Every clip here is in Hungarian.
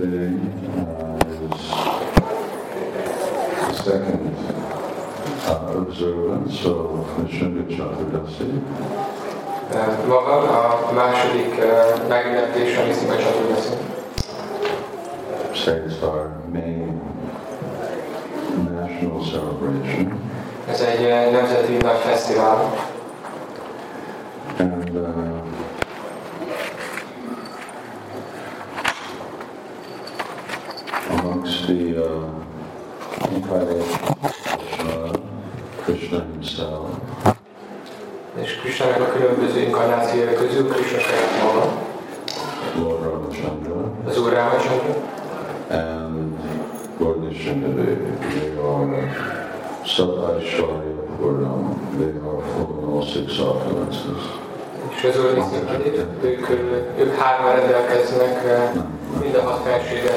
today uh, is the second uh, observance of Nishanga Chaturdasi. Ma van a második uh, megünneplés, ami Szima Csaturdashi. Say it's our main national celebration. Ez egy uh, nemzeti nagy fesztivál, Himself, és Krishnának a különböző inkarnációi közül Krishna saját maga, Lord Ramachandra, az Úr Rámachandra, and Lord Nishingadev, they are Sat-Aishwarya Purnam, they are full all six opulences. és az Úr Niszimadév, ők, ők hárman rendelkeznek uh, mind a hat felséggel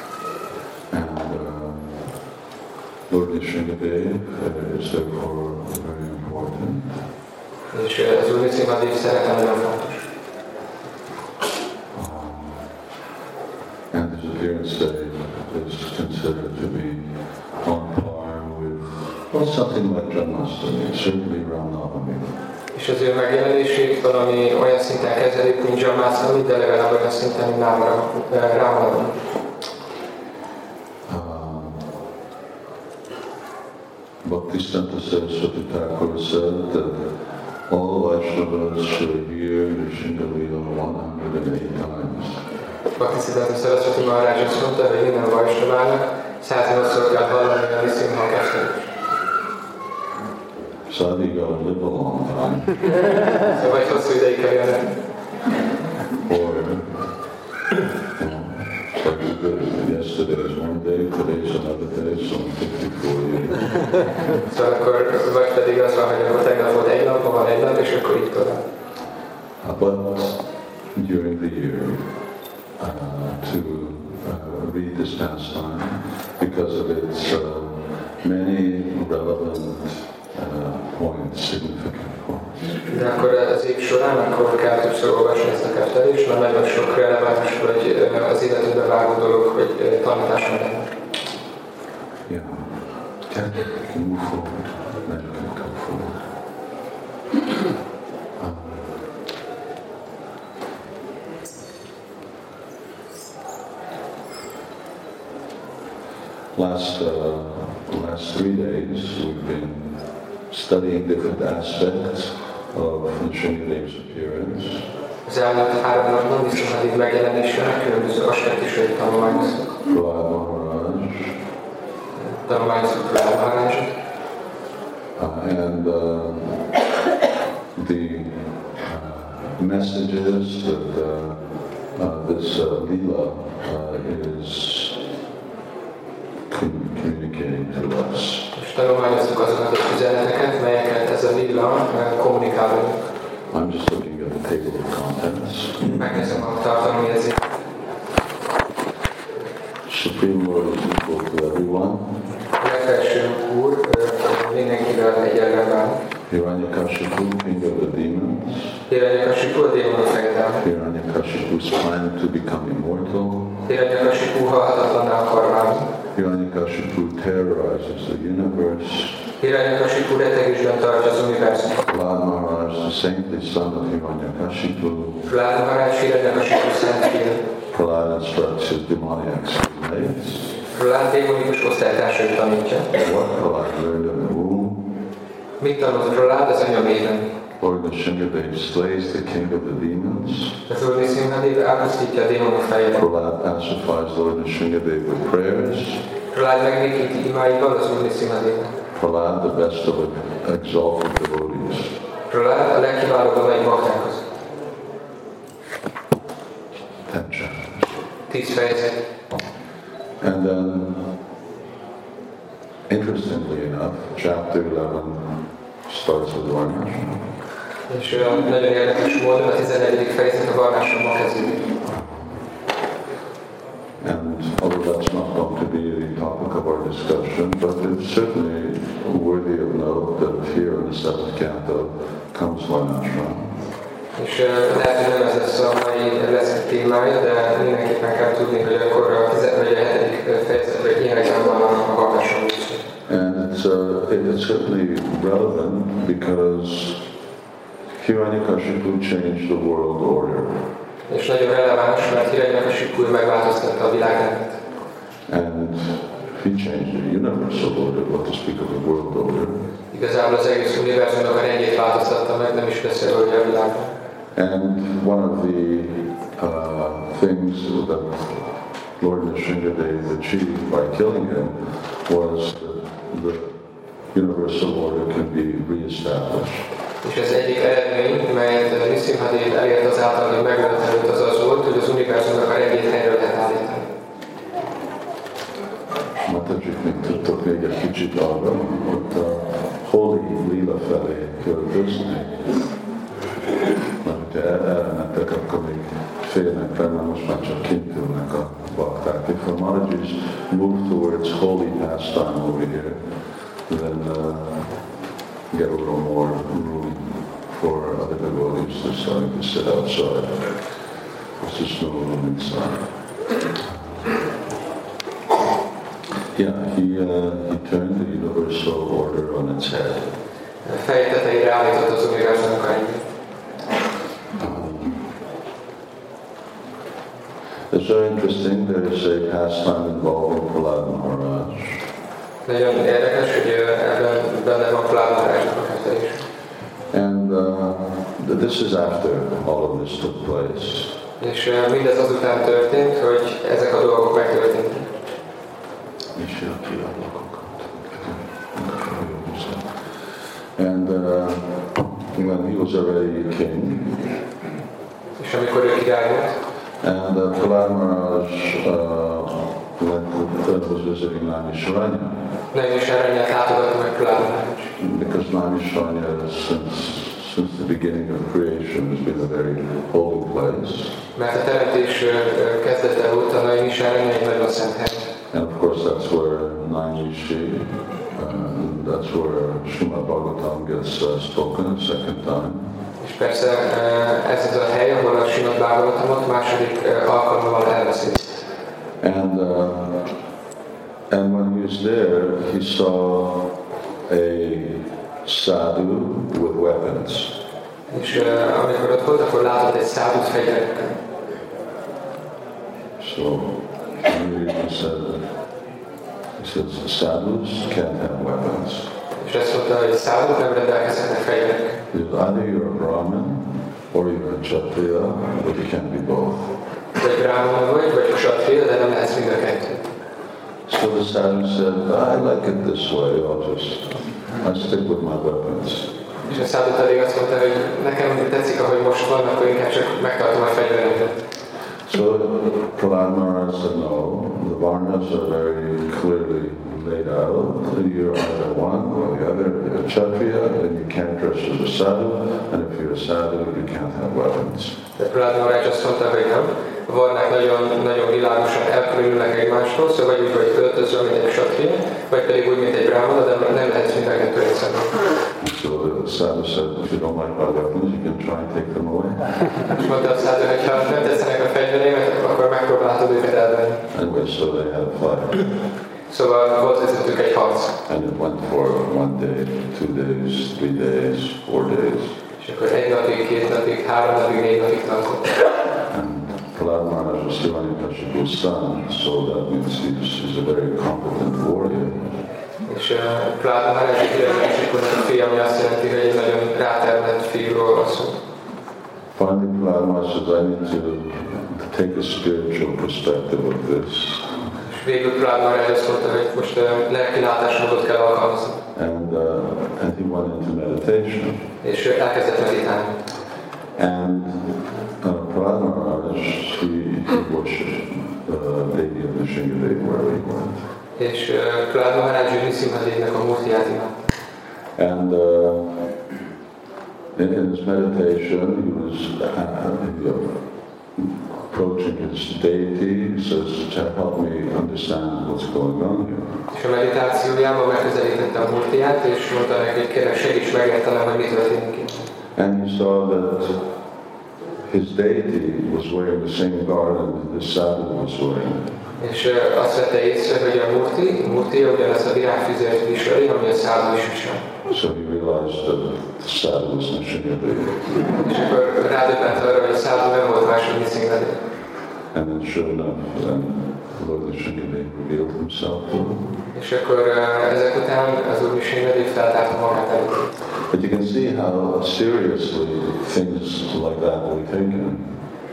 Niszimadév szerepe nagyon fontos. And his appearance today is considered to be on par with, well, something like Janmashtami, certainly Ram Navami. És az ő megjelenését valami olyan szinten kezelik, mint Jamászami, de legalább olyan szinten, mint Rámadon. Uh, Bhaktisiddhanta Saraswati Thakur said that all Vaishnavas should hear Nishingalila 108 times. Bhakti Siddhanta Saraswati Maharaj azt mondta, hogy minden Vajsnavának 108-szor kell hallani a kezdőt. Sadhu, you gotta live a long time. Or, you know, it's like we did yesterday's one day, today's another day, so I'm 54 years. Szóval akkor Uh, But during the year, uh, to uh, read this pastime because of its uh, many relevant uh, points, significant points. De akkor az év során akkor kell többször olvasni ezt a mert nagyon sok releváns, vagy az életünkbe vágó dolog, hogy ö, tanításon Last, uh, last three days, we've been studying different aspects of Nrsimhadev's appearance. Az elmúlt három napban viszont megjelenésének különböző aspektusait tanulmányoztuk. Prahlad Maharaj, Tanulmányoztuk Prahlad Maharajot, uh, and uh, the uh, messages that uh, uh, this uh, Leela uh, is com- communicating to us. és tanulmányoztuk azokat az üzeneteket, melyeket ez a lila ö, uh, kommunikál velünk. I'm just looking at the table of contents. Megnézem a tartalmi jegyzéket. Supreme Lord is equal to everyone. Legfelső úr ö, mindenkivel egyenlően áll. Hiranyakashipu, king of the demons. Hiranyakasipu a démonok fejedelme. Hiranyakashipu's plan to become immortal. Hiranyakasipu halhatatlanná akar válni. Hiranyakashipu terrorizes the universe. Hiranyakasipu rettegésben tartja az univerzumot. Prahlad Maharaj, the saintly son of Hiranyakashipu, Prahlad Maharaj Hiranyakasipu szent fia. Prahlad instructs his demoniac slaves. Prahlad démonikus osztálytársait tanítja. What Prahlad learned in the womb, Mit tanult Prahlad az anyagében? Lord Nishingadev slays the king of the demons. Prahlad pacifies Lord Nishingadev with prayers. Prahlad megbékíti imáival az Úr Nisimhadévet. Prahlad, the best of exalted devotees. Prahlad a. Ten chapters. And then, interestingly enough, chapter 11 starts with Varnashram. of nagyon a and although that's not going to be the topic of our discussion, but it's certainly worthy of note that here in the seventh canto comes Varnashram. És ö, lehet, hogy nem ez lesz a mai lesz témája, de mindenképpen kell tudni, hogy akkor a 17. fejezetben van a. And it's, uh, it- it's certainly relevant because Hiranyakashipu changed the world order. És nagyon releváns, mert Hiranyakashipu megváltoztatta a világrendet. And he changed the universal order, what to speak of the world order. Igazából az egész univerzumnak a rendjét változtatta meg, nem is beszél hogy a világban. And one of the uh, things that Lord Nrsimhadev achieved by killing him was that the universal order can be reestablished. És az egyik eredmény, melyet Nisimhadev elért azáltal, hogy megölt előtt, az az volt, hogy az univerzumnak a rendjét helyre lehet állítani. Matajik még tudtok még egy kicsit arra, ott a Holy Lila felé költözni. Mert hogyha el- elmentek, akkor még félnek mert most már csak kint ülnek a bakták. If the Maharaji's move towards holy pastime over here, then uh, get a little more room for other devotees to start to sit outside. There's just no room inside. Yeah, he, uh, he turned the universal order on its head. A fej tetejére állított az rendjét. It's very interesting, there is a pastime involving Prahlad Maharaj. Nagyon érdekes, hogy ebben benne van th- this is after all of this took place. És ö, mindez azután történt, hogy ezek a dolgok megtörténtek. And uh, when he was already king, És amikor ő király volt, and uh, Prahlad Maharaj uh, uh, was visiting Naimisharanya. nagyon is aranyát látogatta meg Plánárás. Because Naimisharanya, since, since the beginning of creation, has been a very holy place. Mert a teremtés ö, ö, kezdete óta nagyon is arany egy nagyon szent hely. And of course, that's where Nainishi, uh, that's where Srimad Bhagavatam gets uh, spoken a second time. És persze ö, ez az a hely, ahol a Simad Bhagavatamot második ö, alkalommal elbeszélt. And, uh, and when he was there, he saw a sadhu with weapons. Dus uh, dat grote voor later altijd sadhu verwerken. So, he said, he says, sadhus can't have weapons. Because dat is wat de sadhu hebben daar gezegd. Either you're a Brahmin or you're a Kshatriya, but you can't be both. Je bent Brahmin of je bent Kshatriya, dan heb je het niet so the sadhu said, I like it this way, I'll just, I stick with my weapons. És a szádút elég azt mondta, hogy nekem tetszik, ahogy most van, akkor inkább csak megtartom a fegyveremet. So Prahlad Maharaj said, no, the varnas are very clearly laid out. You're either one or the other. You're a Kshatriya, and you can't dress as a sadhu, and if you're a sadhu, you can't have weapons. De Prahlad Maharaj azt mondta, hogy nem. A varnák nagyon, nagyon világosan elkülönülnek egymástól, szóval vagy úgy vagy öltözve, mint egy ksatria, vagy pedig úgy, mint egy brámana, de nem lehet mind a kettő egyszerűen. So the sadhu said, if you don't like my weapons, you can try and take them away. És mondta a szádő, hogy ha nem tetszenek a fegyverémet, akkor megpróbálhatod őket elvenni. Anyway, so they had a fight. Szóval volt közöttük egy harc. And it went for one day, two days, three days, four days. És akkor egy napig, két napig, három napig, négy napig tartott. And Prahlad Maharaj was son, so that means he's, he's a very competent warrior. És uh, már egy irányításokon a fia, ami azt jelenti, hogy egy nagyon rátermett fiúról van szó. Finally, Prahlad Maharaj says, I need to take a spiritual perspective of this. Végül mondta, hogy most uh, lelki látásmódot kell alkalmazni. And, uh, and he went into meditation. És uh, elkezdett meditálni. And uh, Prahlad Maharaj, he, he worshipped Nrsimhadev where he went. És uh, Prahlad Maharaj Nrsimhadevnek a murtiát. And uh, in, in his meditation, he was uh, approaching his deity, he says, to help me understand what's going on here. És a meditációjában a és mondta neki, hogy kérlek segíts megértenem, hogy mi történik itt. And he saw that his deity was wearing the same garment that the sadhu was wearing. És azt vette észre, hogy a murti, murti a virágfüzért viseli, ami a szálló is visel. So he realized that the sadhu was Nrsimhadev. És akkor rádöbbent arra, hogy a szálló nem volt más, mint And then sure enough, then Lord Nrsimhadev revealed himself to him. És akkor uh, ezek után az Úr feltárta magát előtt. But you can see how seriously things like that were taken.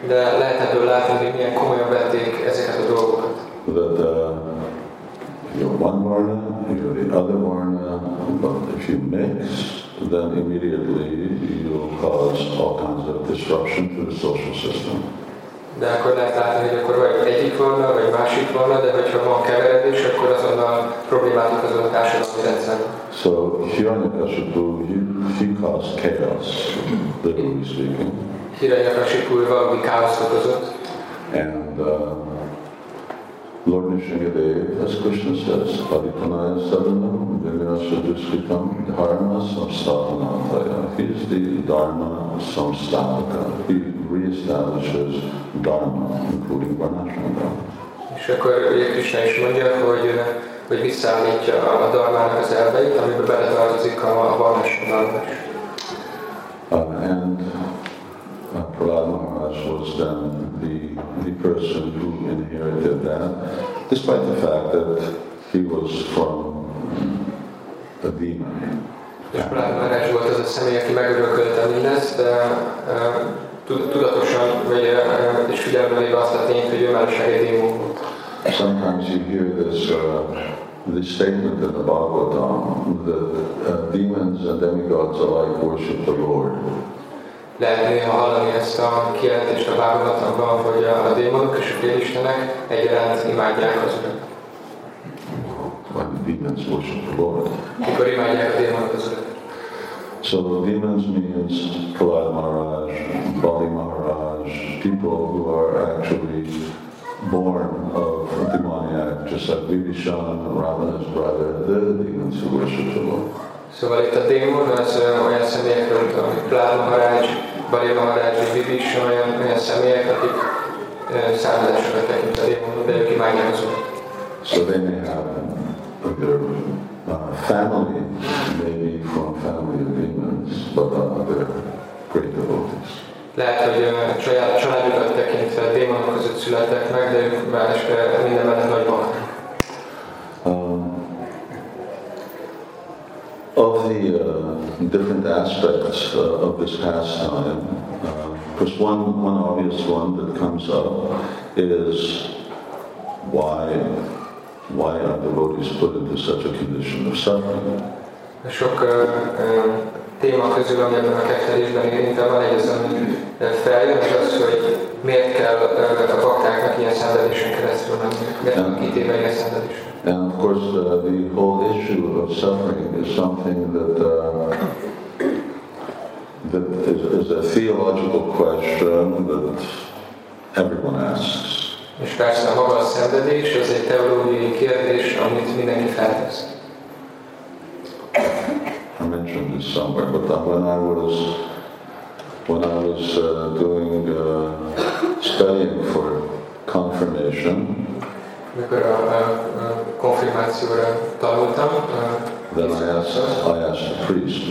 De lehet ebből látni, hogy milyen komolyan vették ezeket a dolgokat. That uh, you're one varna, you're the other varna, but if you mix, then immediately you'll cause all kinds of disruption to the social system. De akkor lehet látni, hogy akkor vagy egyik volna, vagy másik volna, de hogyha van keveredés, akkor azonnal problémát okozol a társadalmi rendszerben. So Hiranyakashipu, he, he caused chaos, literally speaking. Hiranyakasipu valami káoszt okozott, And uh, Lord Nrsimhadev, as Krishna says, Padipanaya Sadanam, Vinyasa Duskritam, Dharma Samsthapanataya. He is the Dharma Samstapaka. He reestablishes Dharma, including Varnashram és akkor ugye Krishna is mondja, hogy, hogy visszaállítja a darmának az elveit, amiben beletartozik a, vallásodalma is. Uh, and uh, Prahlad Maharaj was then the, the person who inherited that, despite the fact that he was from a demon. És Prahlad volt az a személy, aki megörökölte mindezt, de uh, tudatosan, vagy uh, és figyelembe véve azt a tényt, hogy ő már is volt. Sometimes you hear this, uh, this statement in the Bhagavatam that uh, demons and demigods alike worship the Lord. Lehet néha hallani ezt a kijelentést a Bhagavatamban, hogy a, démonok és a félistenek egyaránt imádják az Urat. When demons worship the Lord. Mikor imádják a démonok az Urat. So demons means Prahlad Maharaj, Bali Maharaj, people who are actually born of demoniac, just like Vibhishan, Ravana's brother, they're the demons who worship the Lord. Szóval itt a démon az olyan személyekről, mint a Plán Maharaj, Bali Maharaj, és Vibhish olyan, olyan személyek, akik ö, számadásokat tekint a démonok, de ők imádják az. So they may have their uh, family, maybe from a family demons, but they're great devotees. Lehet, hogy ö, saját családukat tekintve démonok között születtek meg, de ők más minden mellett nagy bakták. The uh, different aspects uh, of this pastime, uh, of course, one, one obvious one that comes up is why, why are devotees put into such a condition of suffering? Sok ö, ö, téma közül, ami ebben a kettelésben érintem, van egy az, ami feljön, és az, hogy miért kell a baktáknak ilyen szenvedésen keresztül menni, miért kitéve ilyen szenvedés. And of course, uh, the whole issue of suffering is something that uh, that is, is a theological question that everyone asks. És persze maga a szenvedés, az egy teológiai kérdés, amit mindenki feltesz. I mentioned this somewhere, but uh, when I was when I was uh, doing uh, studying for confirmation, Mikor a, a, a konfirmációra tanultam, then I asked I asked the priest,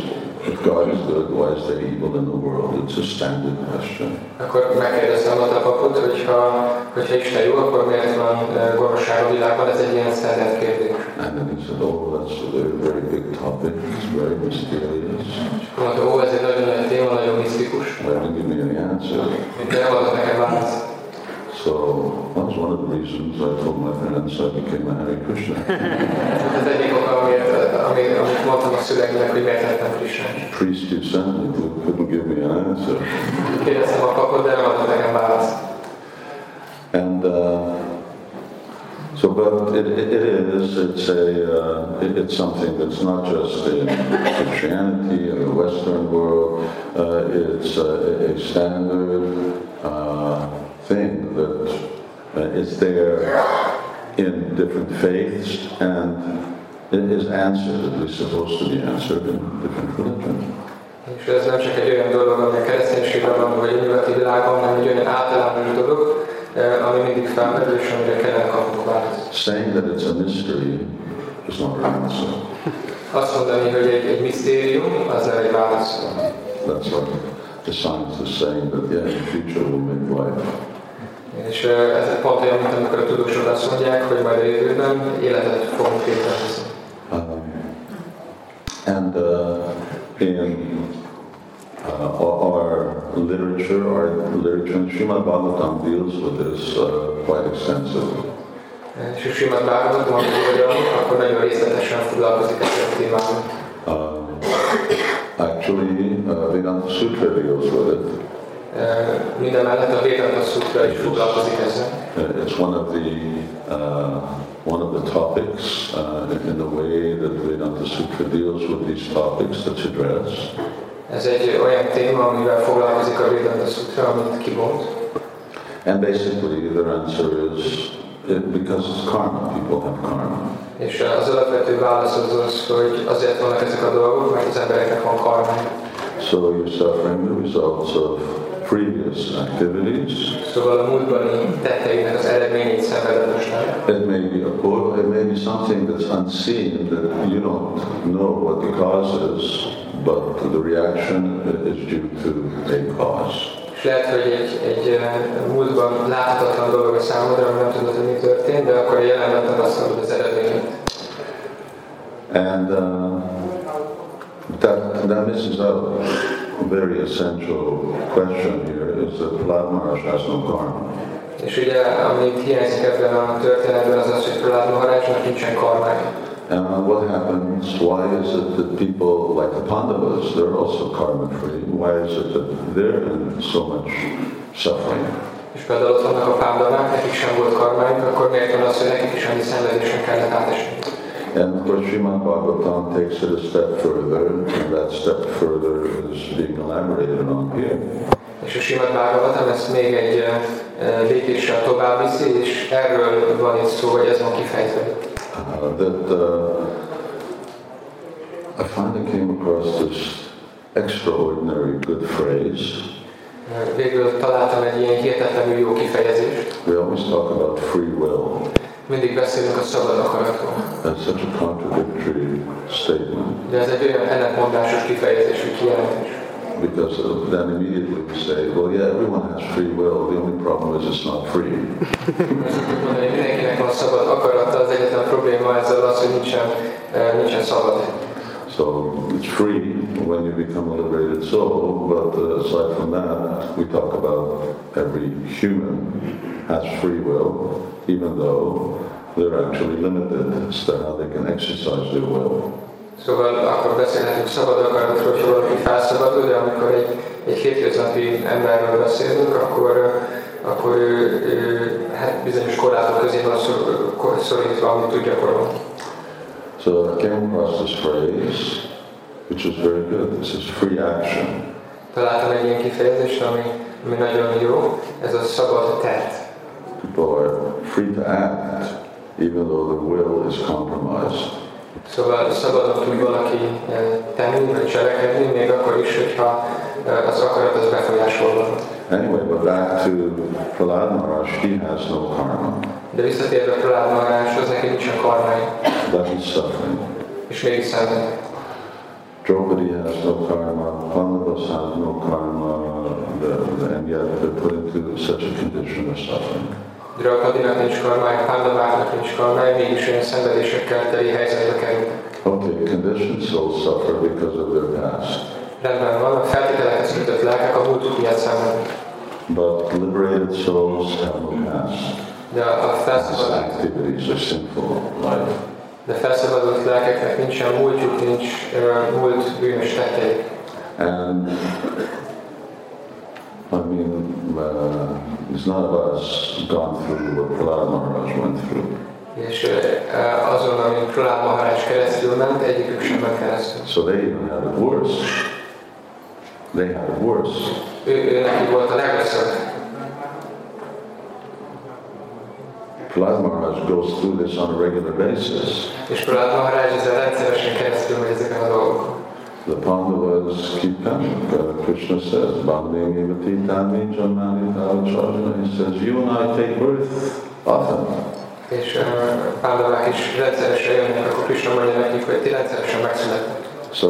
if God is good, why is there evil in the world? It's a standard question. akkor megkérdeztem a papot, hogyha, hogyha Isten jó, akkor miért van ö, gonoszság a világban, ez egy ilyen standard kérdés. And then he said, oh, that's a very, big topic. It's very mysterious. Mondta, ó, ez egy nagyon nagy téma, nagyon misztikus, Well, didn't give me any answer. de nem adott nekem választ. So that was one of the reasons I told my parents I became a Hare Krishna. Ez egyik oka, amiért, amit mondtam a szüleimnek, hogy miért lettem Krisnán. priest who sent me couldn't give me an answer. Kérdeztem a papot, de nem adott nekem választ. And uh, So, but it, it, it is, it's a, uh, it, it's something that's not just in Christianity in the Western world, uh, it's a, a standard uh, thing uh, is there in different faiths and it is answered, at least supposed to be answered in different religions. És ez nem csak egy olyan dolog, ami a kereszténységben van, vagy a nyugati világon, hanem egy olyan általános dolog, ami mindig felmerül, és amire kellene kapnunk választ. Saying that it's a mystery is not an answer. Azt mondani, hogy egy, egy misztérium, az nem egy válasz. That's like the scientists saying that, yeah, the future will make life. És ez pont olyan, mint amikor a tudósok azt mondják, hogy majd a jövőben életet fogunk létrehozni. Um, and uh, in uh, our literature, our literature, and Srimad Bhagavatam deals with this uh, quite extensively. És a Simad Bhagavatam, amit írja, akkor nagyon részletesen foglalkozik ezzel a témával. Um, actually, uh, Vedanta Sutra deals with it. Eh, a Vedanta Sutra is foglalkozik ezzel. It's one of the uh, one of the topics uh, in the way that Vedanta Sutra deals with these topics that's addressed. Ez egy olyan téma, amivel foglalkozik a Vedanta Sutra, amit kibont. And basically, the answer is it, because it's karma. People have karma. És az alapvető válasz az az, hogy azért vannak ezek a dolgok, mert az embereknek van karma. So you're suffering the results of previous activities. Szóval a múltbani tetteinek az eredményét szenveded. It may be a quote, it may be something that's unseen that you don't know what the cause is, but the reaction is due to a cause. És lehet, hogy egy, egy múltban láthatatlan dolog a számodra, nem tudod, hogy mi történt, de akkor jelenben tapasztalod az eredményt. And uh, that, that misses out very essential question here is that Prahlad Maharaj has no karma. És ugye, amit hiányzik ebben a történetben, az az, hogy Prahlad Maharajnak nincsen karmája. And what happens? Why is it that people like the Pandavas, they're also karma free? Why is it that they're in so much suffering? És például ott vannak a pándavák, nekik sem volt karmájuk, akkor miért van az, hogy nekik is annyi szenvedésen kellett átesni? And of course, Srimad Bhagavatam takes it a step further, and that step further is being elaborated on here. És a Simad Bhagavatam ezt még egy eh, lépéssel tovább viszi, és erről van itt szó, hogy ez van kifejtve. Uh, that uh, I finally came across this extraordinary good phrase. Eh, Végül találtam egy ilyen hihetetlenül jó kifejezést. We always talk about free will. Mindig beszélünk a szabad akaratról. That's such a contradictory statement De ez egy olyan ellentmondásos kifejezésű kijelentés. because then immediately we say, well, yeah, everyone has free will. The only problem is it's not free. Mondani, hogy mindenkinek van szabad akarata, az egyetlen probléma ezzel az, hogy nincsen, eh, nincsen szabad. So it's free when you become a liberated soul, but uh, aside from that, we talk about every human has free will, even though they're actually limited as to how they can exercise their will. Szóval akkor beszélhetünk szabad akaratról, hogy valaki felszabadul, de amikor egy, egy hétköznapi emberről beszélünk, akkor, akkor ő, ő hát bizonyos korlátok közé van szor- szorítva, amit tud gyakorolni. So I came across this phrase, which is very good. This is free action. Találtam egy ilyen kifejezést, ami, ami nagyon jó, ez a szabad tett. People are free to act, even though their will is compromised. Szóval szabadon tud valaki eh, tenni, vagy cselekedni, még akkor is, hogyha eh, az akarat az befolyásolva. Anyway, but back to Prahlad Maharaj, he has no karma. De visszatérve Prahlad Maharajhoz, neki nincsen karmája, But he's suffering. és mégis szenved. Draupadi has no karma, Pandavas has no karma, and yet they're put into such a condition of suffering. Draupadinak nincs karmája, Pandaváknak nincs karmája, mégis olyan szenvedésekkel teli helyzetbe kerülnek. Okay, conditioned souls suffer because of their past, Rendben van, a feltételekhez kötött lelkek a múltuk miatt szenvednek. but liberated souls have no past. De a felszabadult, activities are sinful life. De felszabadult lelkeknek nincsen múltjuk, nincs ö, múlt bűnös tetteik. And I mean, uh, it's not of us gone through what Prahlad Maharaj went through. És uh, azon, amin Prahlad Maharaj keresztül ment, egyikük sem ment keresztül. So they even had it worse. They had it worse. Ő, ő neki volt a legrosszabb. Prahlad Maharaj goes through this on a regular basis. És Prahlad Maharaj ezzel rendszeresen keresztül megy ezeken a dolgokon. The Pandavas keep coming. Uh, Krishna says, Bhagavati Vatitami Janmani Taracharjana. He says, you and I take birth often. És uh, pándavák is rendszeresen jönnek, akkor Krishna mondja nekik, hogy ti rendszeresen megszülettek. So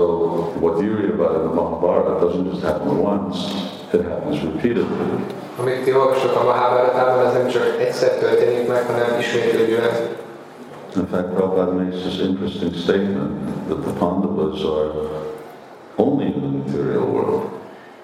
what you read about in the Mahabharata doesn't just happen once, it happens repeatedly. Amit ti olvastok a Mahabharatában, ez nem csak egyszer történik meg, hanem ismétlődően. In fact, Prabhupada makes this interesting statement that the Pandavas are only in the material world.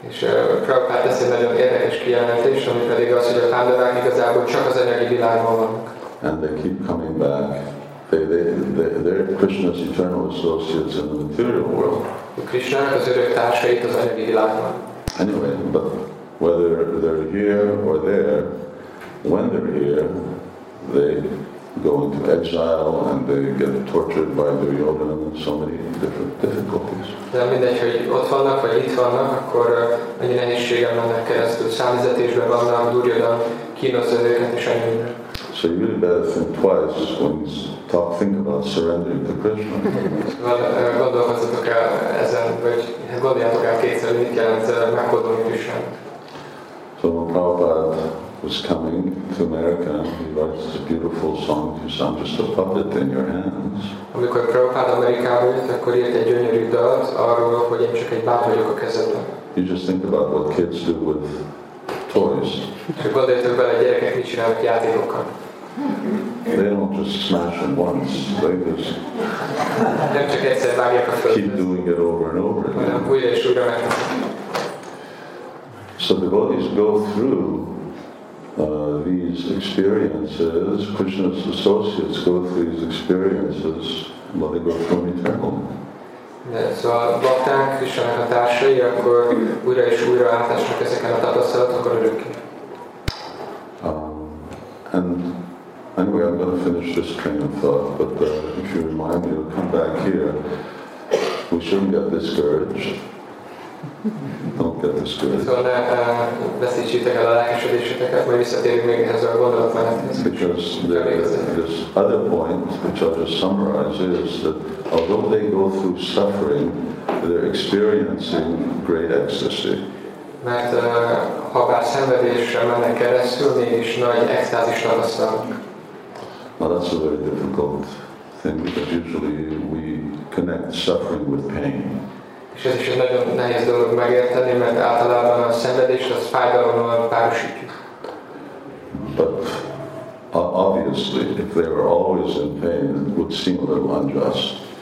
És uh, Prabhupád tesz egy nagyon érdekes kijelentés, ami pedig az, hogy a pándavák igazából csak az anyagi világban vannak. And they keep coming back. They, they, they, they're Krishna's eternal associates in the material world. Krishnának az örök társait az anyagi világban. Anyway, but whether they're here or there, when they're here, they go into exile and they get tortured by their yoga and so many different difficulties. De mindegy, hogy ott vannak, vagy itt vannak, akkor annyi nehézségen mennek keresztül. Számüzetésben vannak, Durjodan kínozza őket, és ennyi. So you really better think twice when talk, think about surrendering to Krishna. Gondolkozzatok el ezen, vagy gondoljátok el kétszer, mit jelent eh, meghódolni Krisnának. So when Prabhupada was coming to America, he writes this beautiful song, you sound just a puppet in your hands. Amikor Prabhupád Amerikába jött, akkor írt egy gyönyörű dalt arról, hogy én csak egy báb vagyok a kezedben. You just think about what kids do with toys. És gondoljatok bele, a gyerekek mit csinálnak játékokkal. They don't just smash them once, they just Nem csak egyszer vágják a keep doing it over and over again. hanem újra és. So devotees go through uh, these experiences, Krishna's associates go through these experiences when they go from eternal. De szóval bakták, Krisnának a társai, akkor újra és újra átesnek ezeken a tapasztalatokon örökké. Um, and anyway, I'm going to finish this train of thought, but uh, if you remind me to come back here, we shouldn't get discouraged. Don't get discouraged. Szóval ne uh, veszítsétek el a lelkesedéseteket, majd visszatérünk még ehhez a gondolatmenethez. Because there, this other point, which I'll just summarize, is that although they go through suffering, they're experiencing great ecstasy. Mert uh, ha bár szenvedéssel mennek keresztül, mégis nagy extázis tapasztalnak. Now that's a very difficult thing because usually we connect suffering with pain. És ez is egy nagyon nehéz dolog megérteni, mert általában a szenvedést az fájdalommal párosítjuk. But uh, obviously, if they were always in pain, it would seem a little unjust.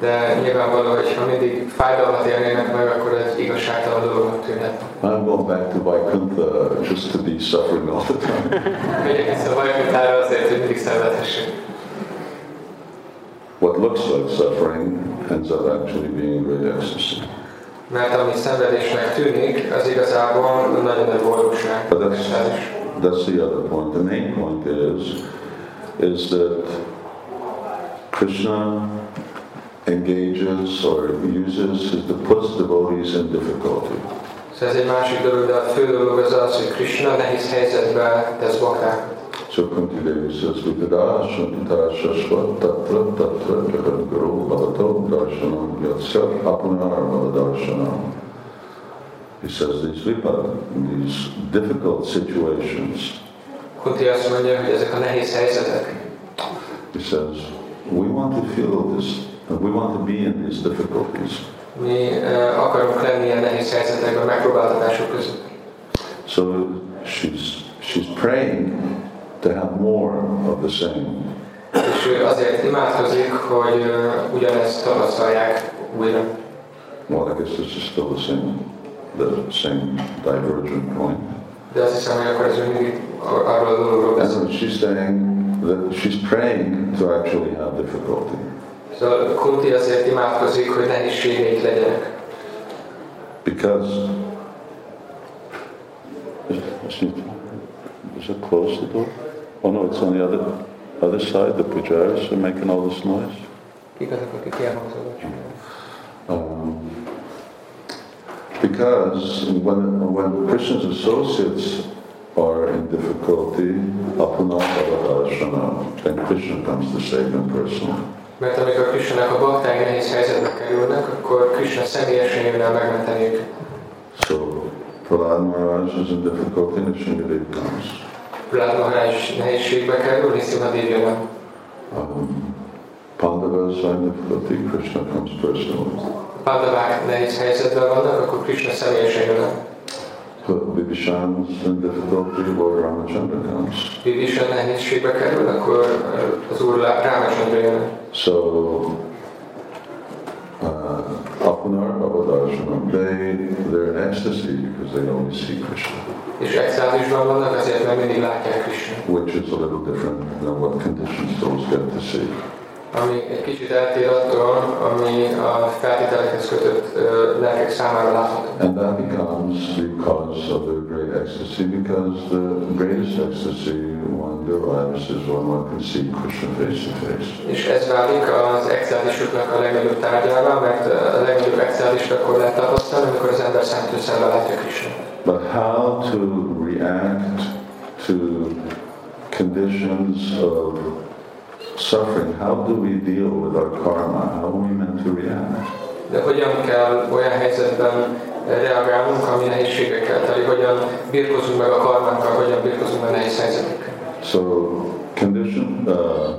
De nyilvánvaló, hogy ha mindig fájdalmat élnének meg, akkor ez igazságtalan dolognak tűnhet. I'm going back to Vaikuntha just to be suffering all the time. Megyek vissza Vajkuntára azért, hogy mindig szenvedhessek. What looks like suffering ends up actually being great ecstasy. Mert ami szenvedésnek tűnik, az igazából nagyon nagy boldogság. But that's, that's the other point. The main point is, is that Krishna engages or uses, his, puts devotees in difficulty. Szóval ez egy másik dolog, de a fő dolog az az, hogy Krishna nehéz helyzetbe tesz baktákat. So Kunti Devi says, Vipada Shantita Shashvat Tatra Tatra Jagat Guru Bhavato Darshanam Yatsya Apunar Bhavadarshanam. He says these vipad, these difficult situations, Kunti azt mondja, hogy ezek a nehéz helyzetek, he says, we want to feel this, we want to be in these difficulties. mi uh, akarunk lenni ilyen nehéz helyzetekben, megpróbáltatások között. So she's, she's praying to have more of the same. És ő azért imádkozik, hogy uh, ugyanezt tapasztalják újra. Well, I guess this is still the same, the same divergent point. De azt hiszem, hogy akkor ez mindig arról a dologról beszél. And she's saying that she's praying to actually have difficulty. Szóval Kunti azért imádkozik, hogy nehézségeik legyenek. Because is, is it closed the door? Oh no, it's on the other. other side, the pujaris, are making all this noise? Kik azok, akik ilyen hangzókat csinálnak? Um, because when, when Krishna's associates are in difficulty, apunavadashana, then Krishna comes to save them personally. Mert amikor Krishnának a bakták nehéz helyzetbe kerülnek, akkor Krishna személyesen jön el megmenteni őket. So Prahlad Maharaj is in difficulty and Shingadev comes. Prahlad Maharaj nehézségbe kerül, Niszimadev jön el. Um, Pandavas are in difficulty, Krishna comes personally. Pandavák nehéz helyzetben vannak, akkor Krishna személyesen jön el. In difficulty, Lord Ramachandra comes. Vibhishan nehézségbe kerül, akkor az Úr Rámachandra jön. So, uh, Apunar Avadarshanam, they, they're in ecstasy because they only see Krishna, És extázisban vannak, azért mert mindig látják Krishna. which is a little different than what conditioned souls get to see. Ami egy kicsit eltér attól, ami a feltételekhez kötött lelkek számára látható. And that becomes because of their great ecstasy, because the greatest ecstasy one derives is when one can see Krishna face to face. És ez válik az extázisuknak a legnagyobb tárgyává, mert a legnagyobb extázist akkor lehet tapasztalni, amikor az ember szemtől szembe látja Krishna. But how to react to conditions of suffering? How do we deal with our karma? How are we meant to react? De hogyan kell olyan helyzetben reagálnunk, ami nehézségekkel teli, hogyan birkozunk meg a karmánkkal, hogyan birkozunk meg nehéz helyzetekkel. So, condition uh,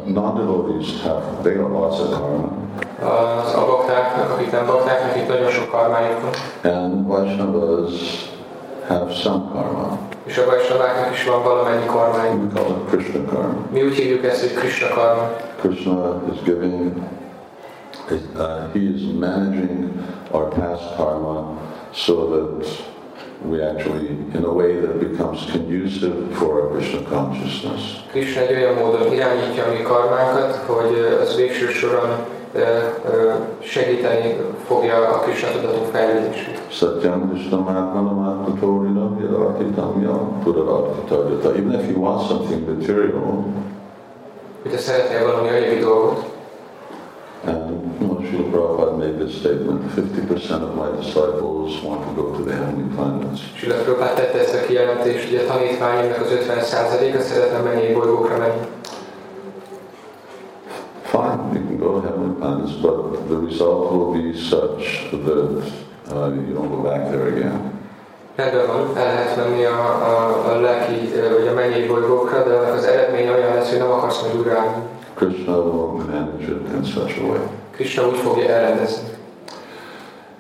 non-devotees have they have lots of karma, Az a baktáknak, akik nem bakták, nekik nagyon sok karmájuk van, and Vaishnavas have some karma. És a Vaisnaváknak is van valamennyi karmájuk. We call it Krishna karma. Mi úgy hívjuk ezt, hogy Krishna karma. Krishna is giving, uh, he is managing our past karma so that we actually, in a way that becomes conducive for our Krishna consciousness. Krishna egy olyan módon irányítja a mi karmánkat, hogy ö, az végső soron ö, ö, segíteni fogja a Krishna tudatunk fejlődését. Satyam Krishna Yadartitamyam Puraratitarjata. Even if you want something material, Hogyha szeretnél valami anyagi dolgot, and you know, Srila Prabhupada made this statement, 50% of my disciples want to go to the heavenly planets. Sila Prabhupád tette ezt a kijelentést, hogy a tanítványainknak az 50%-a szeretne mennyi bolygókra menni. Fine, you can go to heavenly planets, but the result will be such that uh, you don't go back there again. Rendben van, el lehet menni a, a, a lelki, vagy a mennyei bolygókra, de az eredmény olyan lesz, hogy nem akarsz majd. Krishna will manage it in such a way. Krishna úgy fogja elrendezni.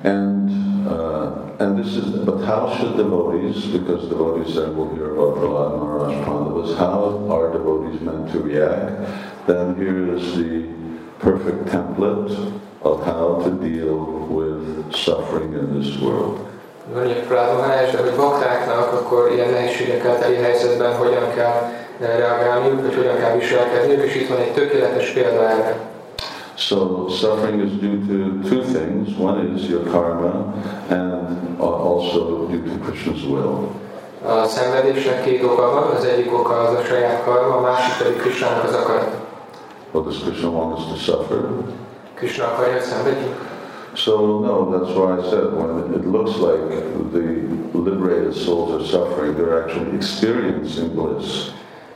And uh, and this is, but how should devotees, because devotees then will hear about Prahlad Maharaj Pandavas, how are devotees meant to react? Then here is the perfect template of how to deal with suffering in this world. Egy plánohányás, de hogy baktáknak akkor ilyen nehézségekkel teli helyzetben hogyan kell eh, reagálniuk, vagy hogyan kell viselkedniük, és itt van egy tökéletes példa erre. So suffering is due to two things. One is your karma, and also due to Krishna's will. A szenvedésnek két oka van, az egyik oka az a saját karma, a másik pedig Krishnának az akarata. Well, does Krishna want us to suffer? Krishna akarja, hogy szenvedjünk? So no, that's why I said when it looks like the liberated souls are suffering, they're actually experiencing bliss.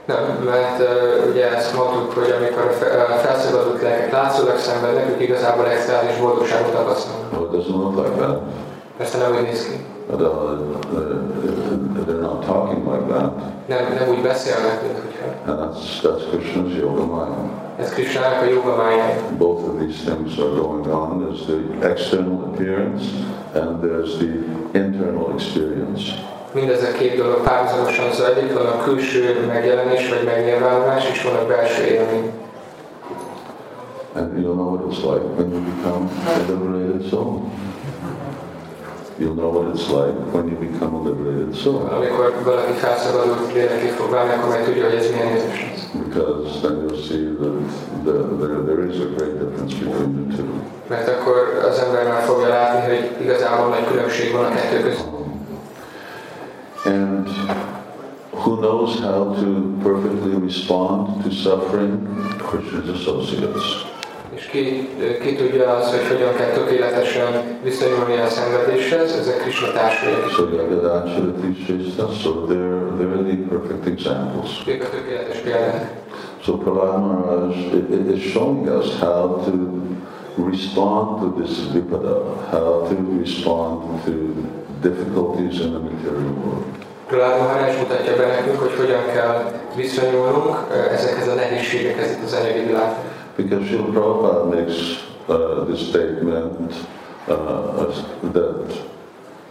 Nem, mert uh, ugye ezt mondtuk, hogy amikor a fe- a felszabadult lelkek látszólag szenvednek, ők igazából extázis boldogságot tapasztalnak. No, it doesn't look like that. Persze nem úgy néz ki. But, uh, uh, they're not talking like that, Nem, nem úgy beszélnek, mint hogyha. and that's that's Krishna's yoga maya. Ez Krishnának a joga májája. Both of these things are going on. There's the external appearance, and there's the internal experience. Mindez a két dolog párhuzamosan zajlik, van a külső megjelenés vagy megnyilvánulás, és van a belső élmény. And you'll know what it's like when you become a liberated soul. You'll know what it's like when you become a liberated soul. Amikor valaki felszabadult léleki fog válni, akkor meg tudja, hogy ez milyen érzés. Because then you'll see that the, there, there is a great difference between the two. Mert akkor az ember már fogja látni, hogy igazából nagy különbség van a kettő között. Um, and who knows how to perfectly respond to suffering? Krishna's associates. És ki, ki tudja az, hogy hogyan kell tökéletesen viszonyulni a szenvedéshez, ezek Krishna társai. So Yagadachara Tishista, so they're, they're the perfect examples. Ők a tökéletes példák. So Prahlad Maharaj is showing us how to respond to this vipada, how to respond to difficulties in the material world. Prahlad Maharaj mutatja be nekünk, hogy hogyan kell viszonyulnunk ezekhez a nehézségekhez itt az anyagi világban. Because Srila Prabhupada makes uh, this statement uh, that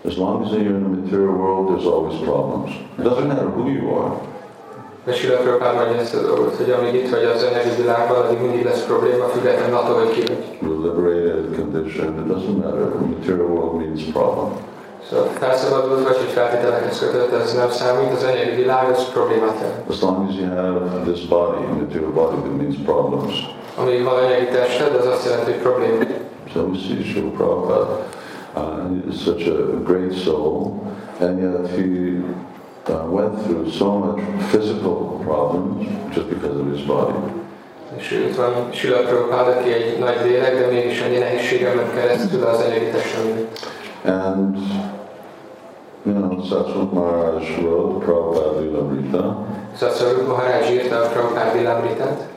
as long as you're in the material world, there's always problems. It doesn't matter who you are. De Sila Prabhupád mondja ezt a dolgot, hogy amíg itt vagy az anyagi világban, addig mindig lesz probléma, függetlenül attól, hogy ki vagy. You're liberated condition, it doesn't matter. The material world means problem. Szóval felszabadult vagy, hogy feltételekhez kötött, ez nem számít, az anyagi világ az problémát jelent. As long as you have this body, material body, that means problems. Amíg van anyagi tested, az azt jelenti, hogy probléma. So we see Srila Prabhupada, uh, is such a great soul, and yet he uh, went through so much physical problems just because of his body. És itt van Sila Prabhupád, aki egy nagy lélek, de mégis annyi nehézségen ment keresztül az anyagi miatt. And, you know, Satsvat Maharaj wrote Prabhupada Vilamrita, Szatszorút Maharaj írta a Prabhupád Vilamritát,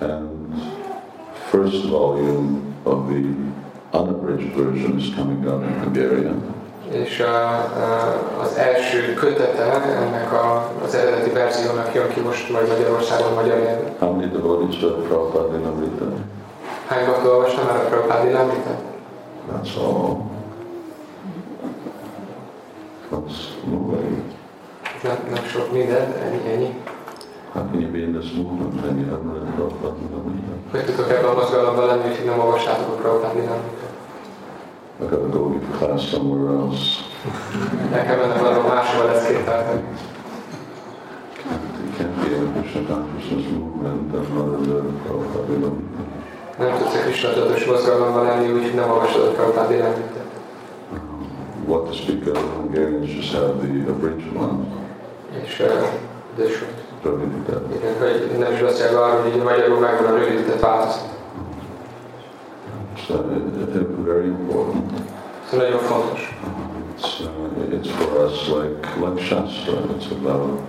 and first volume of the unabridged version is coming out in Hungarian. és a, a, az első kötete ennek a, az eredeti verziónak jön ki most majd Magyarországon magyar nyelven. How many devotees read Prabhupada Vilamrita? Hány bakta olvasta már a Prabhupád Vilamritát? That's all. That's nobody. Nem sok minden, ennyi, ennyi. How can you be in this movement and you haven't read Prabhupada Vilamrita? Hogy tudok ebben a mozgalomban lenni, nem olvassátok a Prabhupád Vilamritát? I gotta go give class somewhere else. El kell mennem valahol máshol lesz két. You can't be a Krishna consciousness movement and not read Prabhupada Vilamrita. Nem tudsz a Krishna tudatos mozgalomban lenni, úgyhogy nem olvasod a Prabhupád Vilamritát. What to speak of, Hungarians just have the abridged one, És uh, de sok. Pravidita. Igen, hogy nem is beszélve arról, hogy magyarul megvan a rövidített változat. So it, it, very important. Szóval nagyon fontos. It's, uh, it's for us like like Shastra. It's about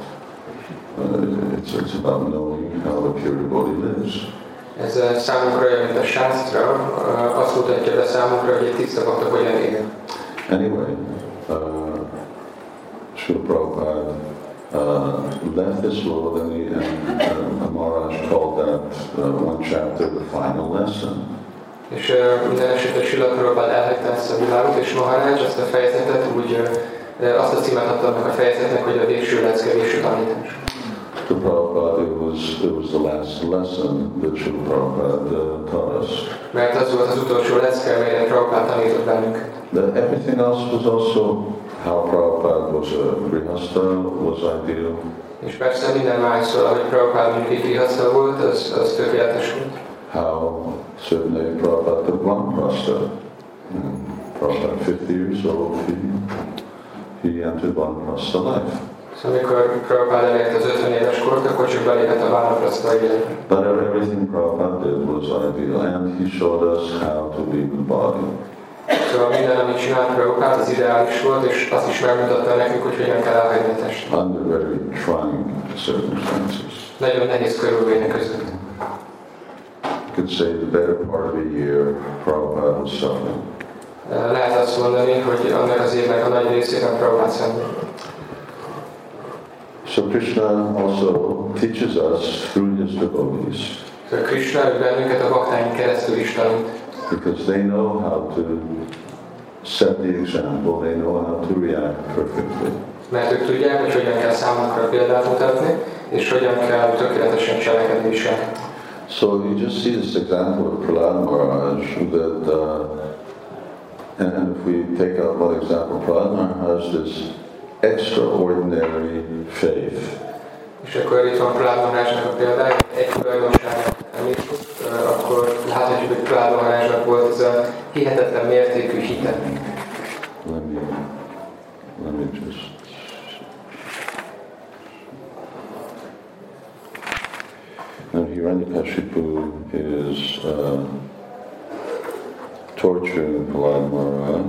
uh, it's, it's about knowing how the pure devotee lives. Ez uh, számunkra olyan, mint a uh, azt mutatja be számunkra, hogy egy tiszta bakta hogyan él. Anyway, uh, Srila Prabhupada uh, left this world and, he, and uh, Maharaj called that uh, one chapter the final lesson. És uh, minden esetre Sila Prabhupád elhagyta ezt a világot, és Maharaj ezt a fejezetet úgy, uh, azt a címet adta annak a fejezetnek, hogy a végső lecke, végső tanítás. To Prabhupada, it was, it was the last lesson that Srila Prabhupada uh, taught us. Mert az volt az utolsó lecke, amelyre Prabhupád tanított bennünk. That everything else was also how Prabhupada was a grihasta was ideal. És persze minden másról, ahogy Prabhupád mondjuk egy grihasztal volt, az, az tökéletes volt. How certainly Prabhupada took Vanprastha. Prabhupada, 50 years old, he, he entered Vanprastha life. Szóval amikor Prabhupád elért az 50 éves kort, akkor csak belépett a életbe. But everything Prabhupada did was ideal, and he showed us how to leave the body. Szóval minden, amit csinált Prabhupád, az ideális volt, és azt is megmutatta nekünk, hogy hogyan kell elhagyni a testet. under very trying circumstances. Nagyon nehéz körülmények között. You could say the better part of a year, Prabhupada was suffering. Lehet azt mondani, hogy annak az évnek a nagy részében Prabhupád szenved. So Krishna also teaches us through his devotees Szóval Krishna bennünket a baktáink keresztül is tanít, because they know how to set the example, they know how to react perfectly. mert ők tudják, hogy hogyan kell számunkra példát mutatni, és hogyan kell tökéletesen cselekedni is. So you just see this example of Prahlad Maharaj that, uh, and, and if we take out one example, Prahlad Maharaj has this extraordinary faith. És akkor itt van Plátón a példája, egy tulajdonságát említsük, akkor láthatjuk, hogy Plátón volt ez a hihetetlen mértékű hite. Let me, let me just And Hiranyakashipu is uh, torturing Prahlad Maharaj.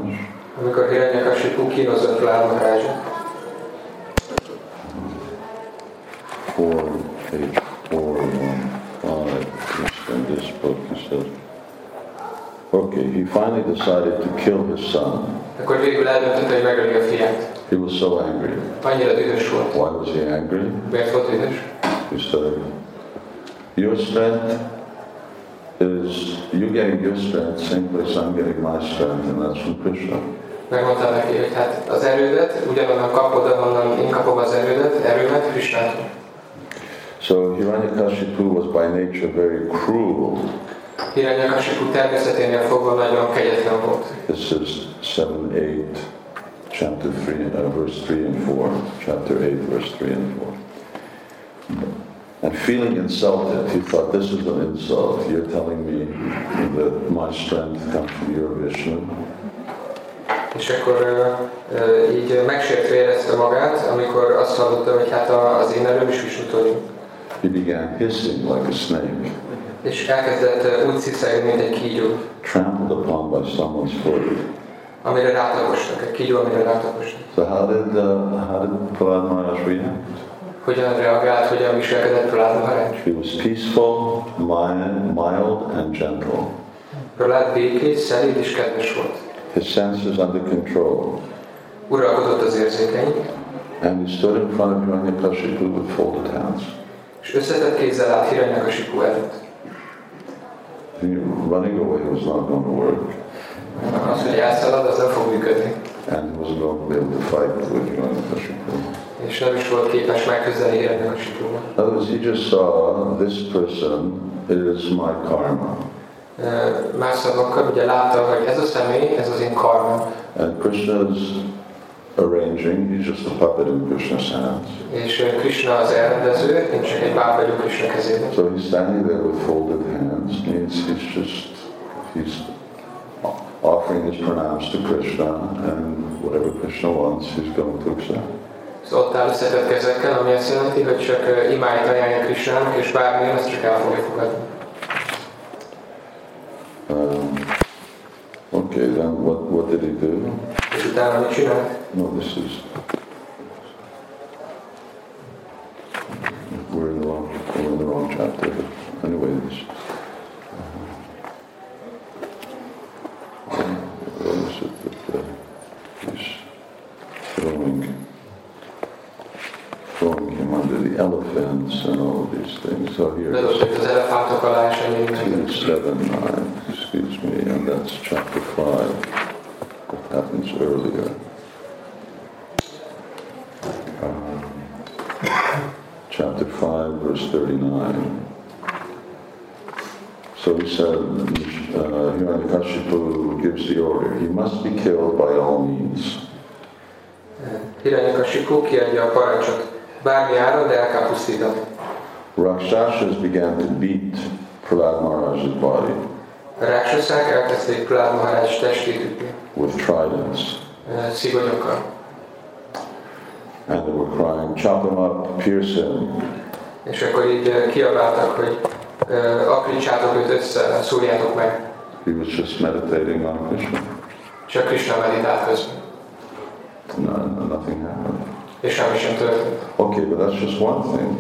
Amikor Hiranyakashipu kínozza Prahlad Maharajat. 4, page one five. in this book, he said, okay, he finally decided to kill his son. Akkor végül eldöntötte, hogy megöli a. He was so angry. Annyira dühös volt. Why was he angry? Miért volt? He said, your strength is, you getting your strength same place I'm getting my strength, and that's from Krishna. Megmondta neki, hogy hát az erődet ugyanonnan kapod, ahonnan én kapom az erődet, erőmet Krishnától. So Hiranyakashipu was by nature very cruel. Hiranyakashipu természeténél fogva nagyon kegyetlen volt. This is 7, 8, chapter 3, uh, verse 3 and 4. Chapter 8, verse 3 and 4. And feeling insulted, he thought, this is an insult. You're telling me that my strength comes from your Vishnu. És akkor ö, így megsértve érezte magát, amikor azt hallotta, hogy hát az én erőm is Visnutól jön. He began hissing like a snake, És elkezdett úgy sziszegni, mint egy kígyó, trampled upon by someone's foot. amire rátapostak, egy kígyó, amire rátapostak. So how did, uh, how did Prahlad Maharaj react? Hogyan reagált, hogyan viselkedett Prahlad Maharaj? He was peaceful, mild, mild and gentle. Prahlad békés, szelíd és kedves volt. His senses under control. Uralkodott az érzékeink, And he stood in front of Hiranyakashipu with folded hands. És összetett kézzel állt Hiranyakasipu előtt. Running away was not going to work. Az, hogy elszalad, az nem fog működni. And he to be able to fight with Hiranyakashipu. És nem is volt képes megküzdeni Hiranyakasipúval. In other words, he just saw this person is my karma. Más szavakkal ugye látta, hogy ez a személy, ez az én karmam. And Krishna's arranging, he's just a puppet in Krishna's hands. És ö, Krishna az elrendező, én csak egy báb vagyok Krishna kezében. So he's standing there with folded hands, means he's just, he's offering his pranams to Krishna, and whatever Krishna wants, he's going to accept. Szóval ott áll összetett kezekkel, ami azt jelenti, hogy csak ö, imáit ajánlja Krishnának, és bármilyen, azt csak el fogja fogadni. Um, okay, then what, what did he do? És utána mit csinált? No, this is we're in the wrong we're in the wrong chapter. But anyway, this. elephants and all these things. So here Two seven nine. 7, 9, excuse me, and that's chapter 5. It happens earlier. Chapter five, verse thirty-nine. So he said, uh, Hiranyakashipu gives the order, he must be killed by all means. Hiranyakasipu kiadja a parancsot. Bármi áron, de. Rakshasas began to beat Prahlad Maharaj's body A ráksaszák elkezdték Prahlad Maharaj testét ütni. with tridents. Szigonyokkal. And they were crying, chop him up, pierce him. És akkor így ö, kiabáltak, hogy ö, aprítsátok őt össze, szúrjátok meg. He was just meditating on Krishna. Csak Krishna meditált közben. No, no, nothing happened. És semmi sem történt. Okay, but that's just one thing.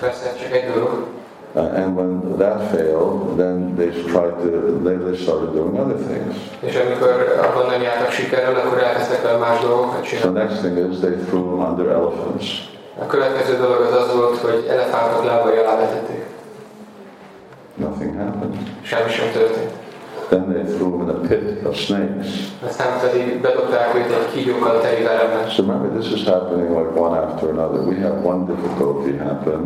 Persze, csak egy dolog. Uh, and when that failed, then they tried to, they, they started doing other things. És amikor abban nem jártak sikerrel, akkor elkezdtek el más dolgokat The csinálni. next thing is they threw him under elephants. A következő dolog az az volt, hogy elefántok lábai alá vetették. Nothing happened. Semmi sem történt. Then they threw him in a pit of snakes. Aztán pedig bedobták őt egy kígyókkal teli veremben. So remember, this is happening like one after another. We have one difficulty happen,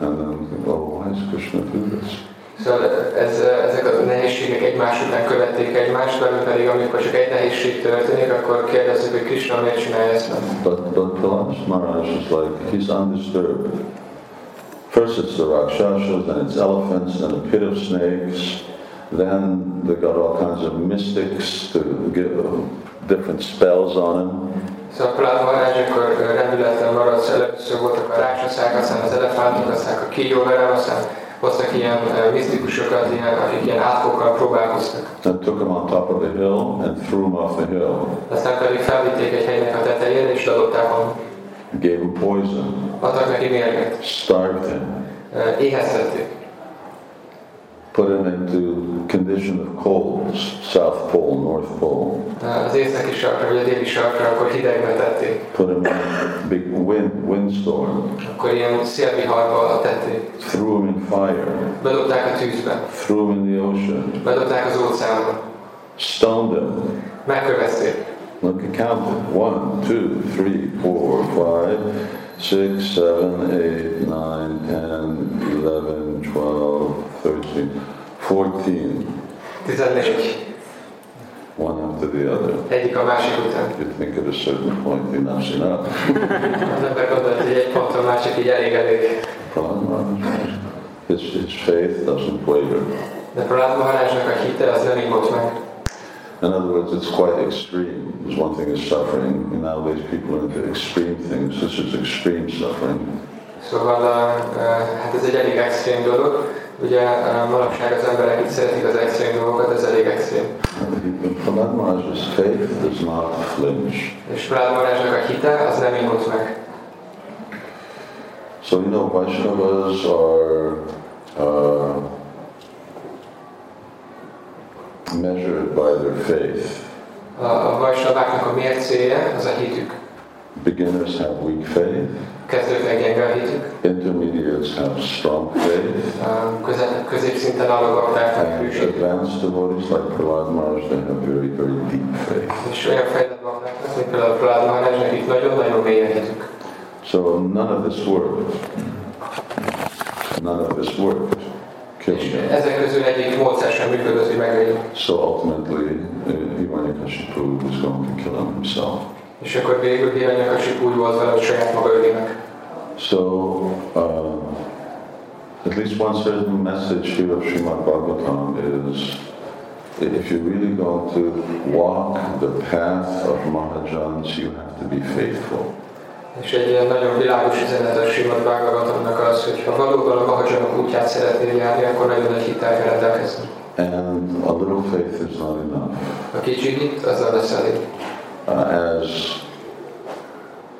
and then we think, oh, why is Krishna do this? Szóval ez, ezek a nehézségek egymás után követték egymást, belül pedig amikor csak egy nehézség történik, akkor kérdezzük, hogy Krishna miért csinálja ezt meg. But, but Prahlad Maharaj is like, he's undisturbed. First it's the Rakshasas, then it's elephants, then a pit of snakes, then they got all kinds of mystics to give different spells on him. Szóval akkor ö, rendületlen maradt, először voltak a ráksaszák, aztán az elefántok, aztán a kígyóverem, aztán hoztak ilyen uh, misztikusokat, ilyen, akik ilyen átkokkal próbálkoztak. And took him on top of the hill and threw him off the hill. Aztán pedig felvitték egy hegynek a tetejére, és adották a Gave him poison. adtak neki mérget. Starved him. Uh, éheztették. Put him into condition of cold. South Pole, North Pole. Az északi sarkra, vagy a déli sarkra, akkor hidegbe tették. Put him in a big wind, windstorm. Akkor ilyen szélviharba tették. Threw him in fire. Bedobták a tűzbe. Threw him in the ocean. Bedobták az óceánba. Stoned him. Megkövezték. Look, count it. One, two, three, four, five, six, seven, eight, nine, ten, eleven, twelve, thirteen, fourteen. 14. One after the other. Egyik a másik után. You think at a certain point enough's enough. Az ember gondolt, hogy egy ponton már csak így elég elég. His, his faith doesn't waver. De Prahlad Maharajnak a hite az nem ingott meg. In other words, it's quite extreme. There's one thing is suffering. Nowadays people are into extreme things. This is extreme suffering. Szóval uh, hát ez egy elég extrém dolog. Ugye uh, manapság az emberek itt szeretik az extrém dolgokat, ez elég extrém. Prahlad Maharaj's faith does not flinch. És Prahlad Maharajnak a hite az nem ingott meg. So, you know, Vaishnavas are uh, measured by their faith. A, vajsnaváknak a mércéje az a hitük. Beginners have weak faith. Kezdőknek gyenge a hitük. Intermediates have strong faith. Uh, közep, középszinten álló baktáknak And hűs hitük. advanced devotees like Prahlad Maharaj, they have very, very deep faith. És olyan fejlett baktáknak, mint például Prahlad Maharajnak itt nagyon-nagyon mély a hitük. So none of this worked. None of this worked. Killed És him. ezek közül egyik módszer sem működött, hogy. So ultimately, uh, Hiranyakashipu was going to kill him himself. És akkor végül Hiranyakasip úgy volt vele, hogy saját maga öli meg. So, uh, at least one certain message here of Srimad Bhagavatam is if you're really going to walk the path of Mahajans, you have to be faithful. És egy ilyen nagyon világos üzenet a Simad Bhagavatamnak az, hogy ha valóban a Mahajanok útját szeretnél járni, akkor nagyon nagy hittel kell rendelkezni. And a little faith is not enough. A kicsi hit, azzal lesz elég. Uh, as,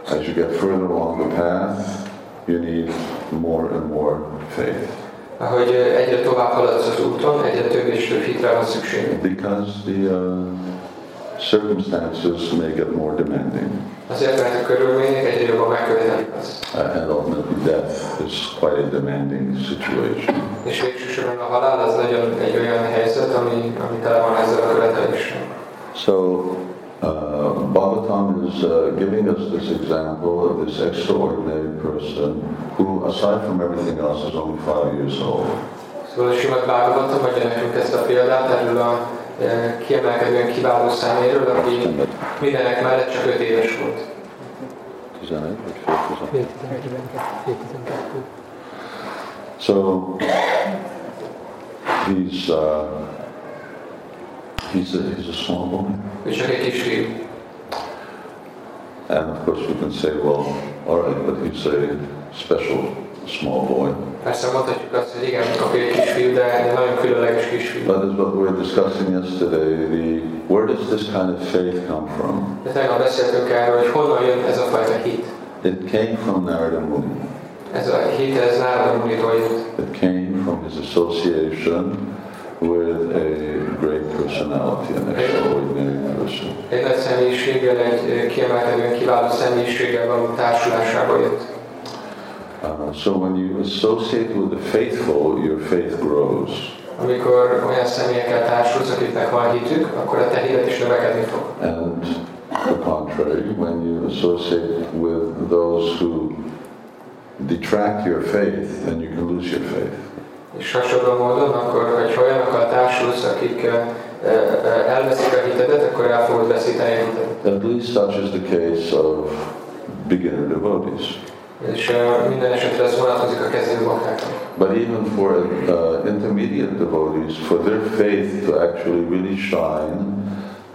as you get further along the path, you need more and more faith. Ahogy ö, egyre tovább haladsz az úton, egyre több és több hitre van szükség. Because the uh, circumstances may get more demanding. Azért, mert a körülmények egyre jobban megkövetelik azt. Uh, and ultimately death is quite a demanding situation. És végső soron a halál az nagyon egy olyan helyzet, ami, ami tele van ezzel a követeléssel. So uh, Bhagavatam is uh, giving us this example of this extraordinary person who, aside from everything else, is only five years old. Szóval a Simad Bhagavatam adja nekünk ezt a példát erről a e, kiemelkedően kiváló szeméről, aki mindenek mellett csak 5 éves volt. So he's uh, he's a, he's a small boy, Ő csak egy kis and of course we can say, well, all right, but he's a special small boy. Persze mondhatjuk azt, hogy igen, kapja egy kis fiú, de egy nagyon különleges kis. But as what we were discussing yesterday, the where does this kind of faith come from? De tegnap beszéltünk erről, hogy honnan jön ez a fajta hit. It came from Narada Muni. Ez a hit, ez Nárada Munitól jött. It came from his association with a great personality, an extraordinary person. Egy nagy személyiséggel, egy kiemelkedően kiváló személyiséggel való társulásába jött. Uh, so when you associate with the faithful, your faith grows. Amikor olyan személyekkel társulsz, akiknek van hitük, akkor a te hited is növekedni fog. And the contrary, when you associate with those who detract your faith, then you can lose your faith. És hasonló módon, akkor, hogyha olyanokkal társulsz, akik ö, ö, elveszik a hitedet, akkor el fogod veszíteni a hitedet. At least such is the case of beginner devotees. És ö, minden esetre ez vonatkozik a kezdő baktákra. But even for uh, intermediate devotees, for their faith to actually really shine,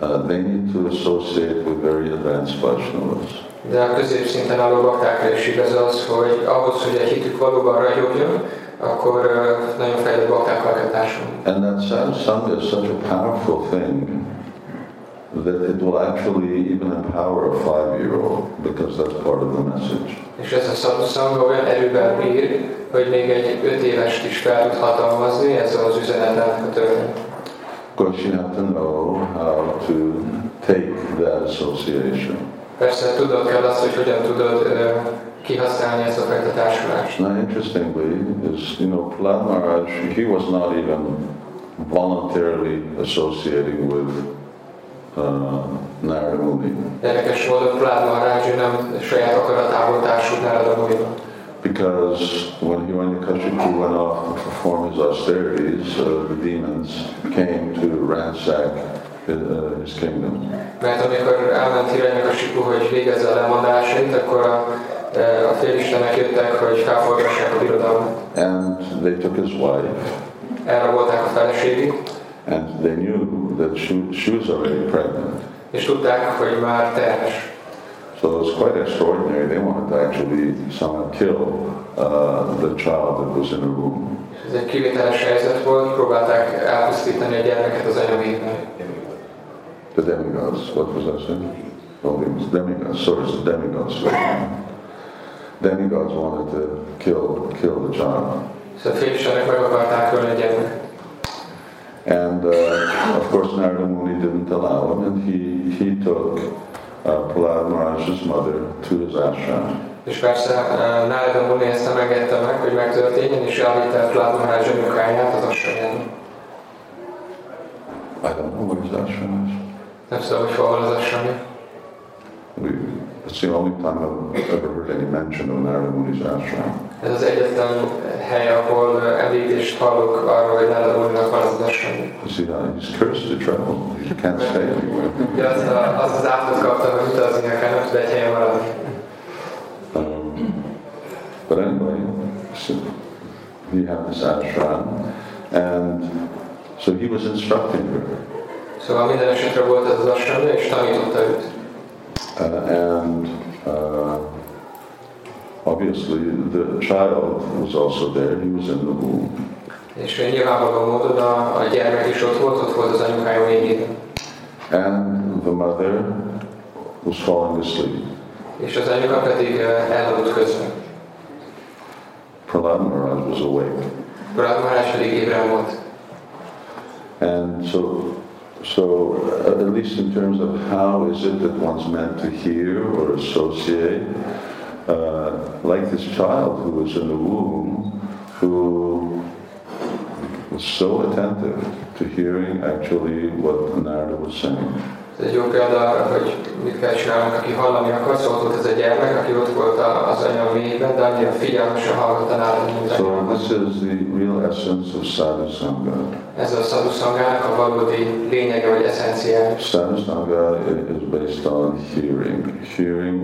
uh, they need to associate with very advanced Vaishnavas. De a középszinten álló baktákra is igaz az, hogy ahhoz, hogy a hitük valóban ragyogjon, akkor nagyon fejlett baktákkal kell társulni. And that satsanga is such a powerful thing that it will actually even empower a five-year-old because that's part of the message. És ez a sadhusanga olyan erővel bír, hogy még egy öt évest is fel tud hatalmazni ezzel az üzenettel a törvényt. Of course, you have to know how to take that association. Persze tudod kell azt, hogy hogyan tudod uh, kihasználni ezt a fajta társulást. Now, interestingly, is you know, Prahlad Maharaj, he was not even voluntarily associating with uh, Narada Muni Érdekes módon Prahlad Maharaj nem saját akaratából társult Narada Munival. because when Hiranyakashipu went off to perform his austerities, uh, the demons came to ransack his, uh, his kingdom. Mert amikor elment sipu, hogy végezze a lemondásait, akkor a, a félistenek jöttek, hogy felforgassák a birodalmat. And they took his wife, Elrabolták a feleségét, and they knew that she, she was already pregnant. és tudták, hogy már terhes. So it was quite extraordinary. They wanted to actually somehow kill uh, the child that was in the womb. Ez egy kivételes helyzet volt, próbálták elpusztítani a gyermeket az anyavében. The demigods, what was I saying? Oh, it was demigods. So it's the demigods. Demigods wanted to kill kill the child. And uh, of course, Narada Muni didn't allow him, and he, he took uh, Prahlad Maharaj's mother to his ashram. És persze e, Narada Muni ezt nem engedte meg, hogy megtörténjen, és elvitte Prahlad Maharaj anyukáját az asranyába. I don't know where his ashram is. Nem tudom, hogy hol van az asrami. We, it's the only time I've ever heard any mention of Narada Muni's ashram. Ez az egyetlen hely, ahol e, említést hallok arról, hogy Narada Muninak van az az. You see, he's cursed to travel. He can't stay anywhere. Ja, azt, a, azt az állatot kaptam, hogy utazni akár nem tud egy helyen maradni. But anyway, so he had this ashram, and so he was instructing her. Szóval minden esetre volt ez az asrami, és tanította őt. Uh, and uh, obviously the child was also there. He was in the womb. És nyilvánvaló módon a, a gyermek is ott volt, ott volt az anyukája végében. And the mother was falling asleep. És az anyuka pedig eh, elaludt közben. Prahlad Maharaj was awake. Maharaj pedig ébren volt. And so, so uh, at least in terms of how is it that one's meant to hear or associate, uh, like this child who was in the womb, who was so attentive to hearing actually what Narada was saying. Ez egy jó példa arra, hogy mit kell csinálnunk, aki hallani akar. Szóval volt ez a gyermek, aki ott volt az anya mélyében, de annyira figyelmesen hallgatta nála minden. So this is the real essence of sadhusanga. Ez a sadhusangának a valódi lényege vagy eszenciája. Sadhusanga is based on hearing. Hearing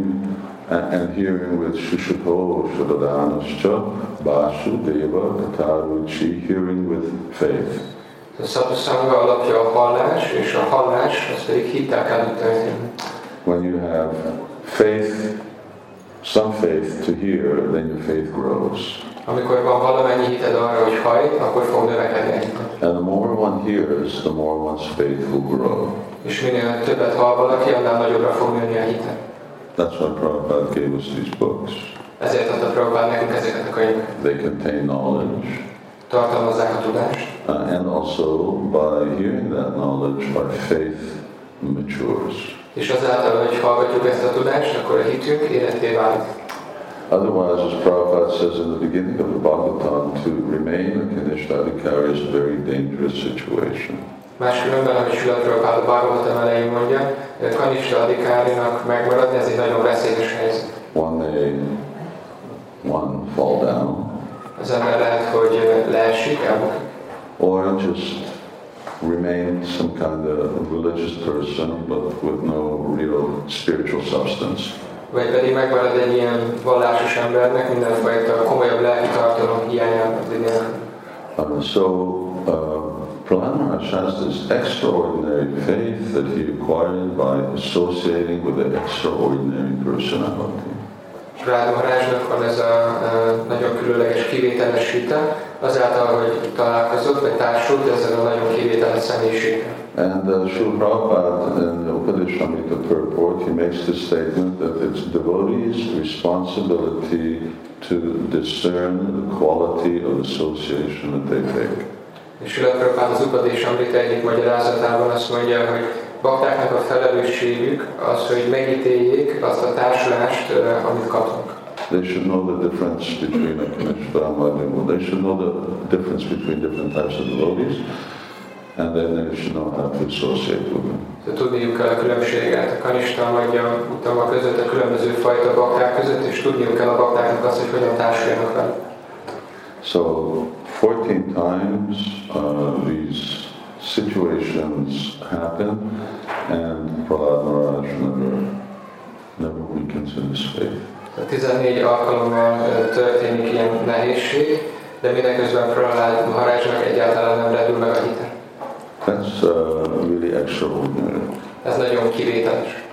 and, and hearing with Shushuto Shudadhanascha, Basu Deva Kataruchi, hearing with faith. A sadhuszanga alapja a hallás, és a hallás az pedig hittel kell történni. When you have faith, some faith to hear, then your faith grows. Amikor van valamennyi hited arra, hogy hallj, akkor fog növekedni. And the more one hears, the more one's faith will grow. És minél többet hall valaki, annál nagyobbra fog nőni a hite. That's why Prabhupada gave us these books. Ezért adta Prabhupád nekünk ezeket a könyveket. They contain knowledge, Tartalmazzák a tudást, and also by hearing that knowledge, our faith matures. és azáltal, hogy hallgatjuk ezt a tudást, akkor a hitünk életé válik. Otherwise, as Prabhupada says in the beginning of the Bhagavatam, to remain a Kanishadikari is a very dangerous situation. Máskülönben, ahogy Sula Prabhupád a Bhagavatam elején mondja, Kanista Adikárinak megmaradni, ez egy nagyon veszélyes helyzet. One may one fall down, Az ember lehet, hogy leesik, elbukik, or just remain some kind of religious person, but with no real spiritual substance. vagy pedig megmarad egy ilyen vallásos embernek mindenfajta komolyabb lelki tartalom hiányában. Uh, so, uh, Prahlad has this extraordinary faith that he acquired by associating with an extraordinary personality. Rád Maharajnak van ez a, nagyon különleges kivételesítve, azáltal, hogy találkozott, vagy társult ezzel a nagyon kivételes személyiséggel. And uh, Srila Prabhupada in the Upadeshamrita purport, he makes the statement that it's devotees' responsibility to discern the quality of association that they take. És Srila Prabhupada az Upadés Amrita egyik magyarázatában azt mondja, hogy baktáknak a felelősségük az, hogy megítéljék azt a társulást, amit kapnak. They should know the difference between a Kanishta They should know the difference between different types of devotees and then they should know how to associate with them. Tudniuk kell a különbséget a kanista magja utama között, a különböző fajta bakták között, és tudniuk kell a baktáknak azt, hogy hogyan társuljanak velük. So 14 times uh, these situations happen and Prahlad Maharaj never, never weakens in his faith. 14 alkalommal történik ilyen nehézség, de mindeközben Prahlad Maharajnak egyáltalán nem redül meg a hite. That's uh, really extraordinary. Ez nagyon kivételes.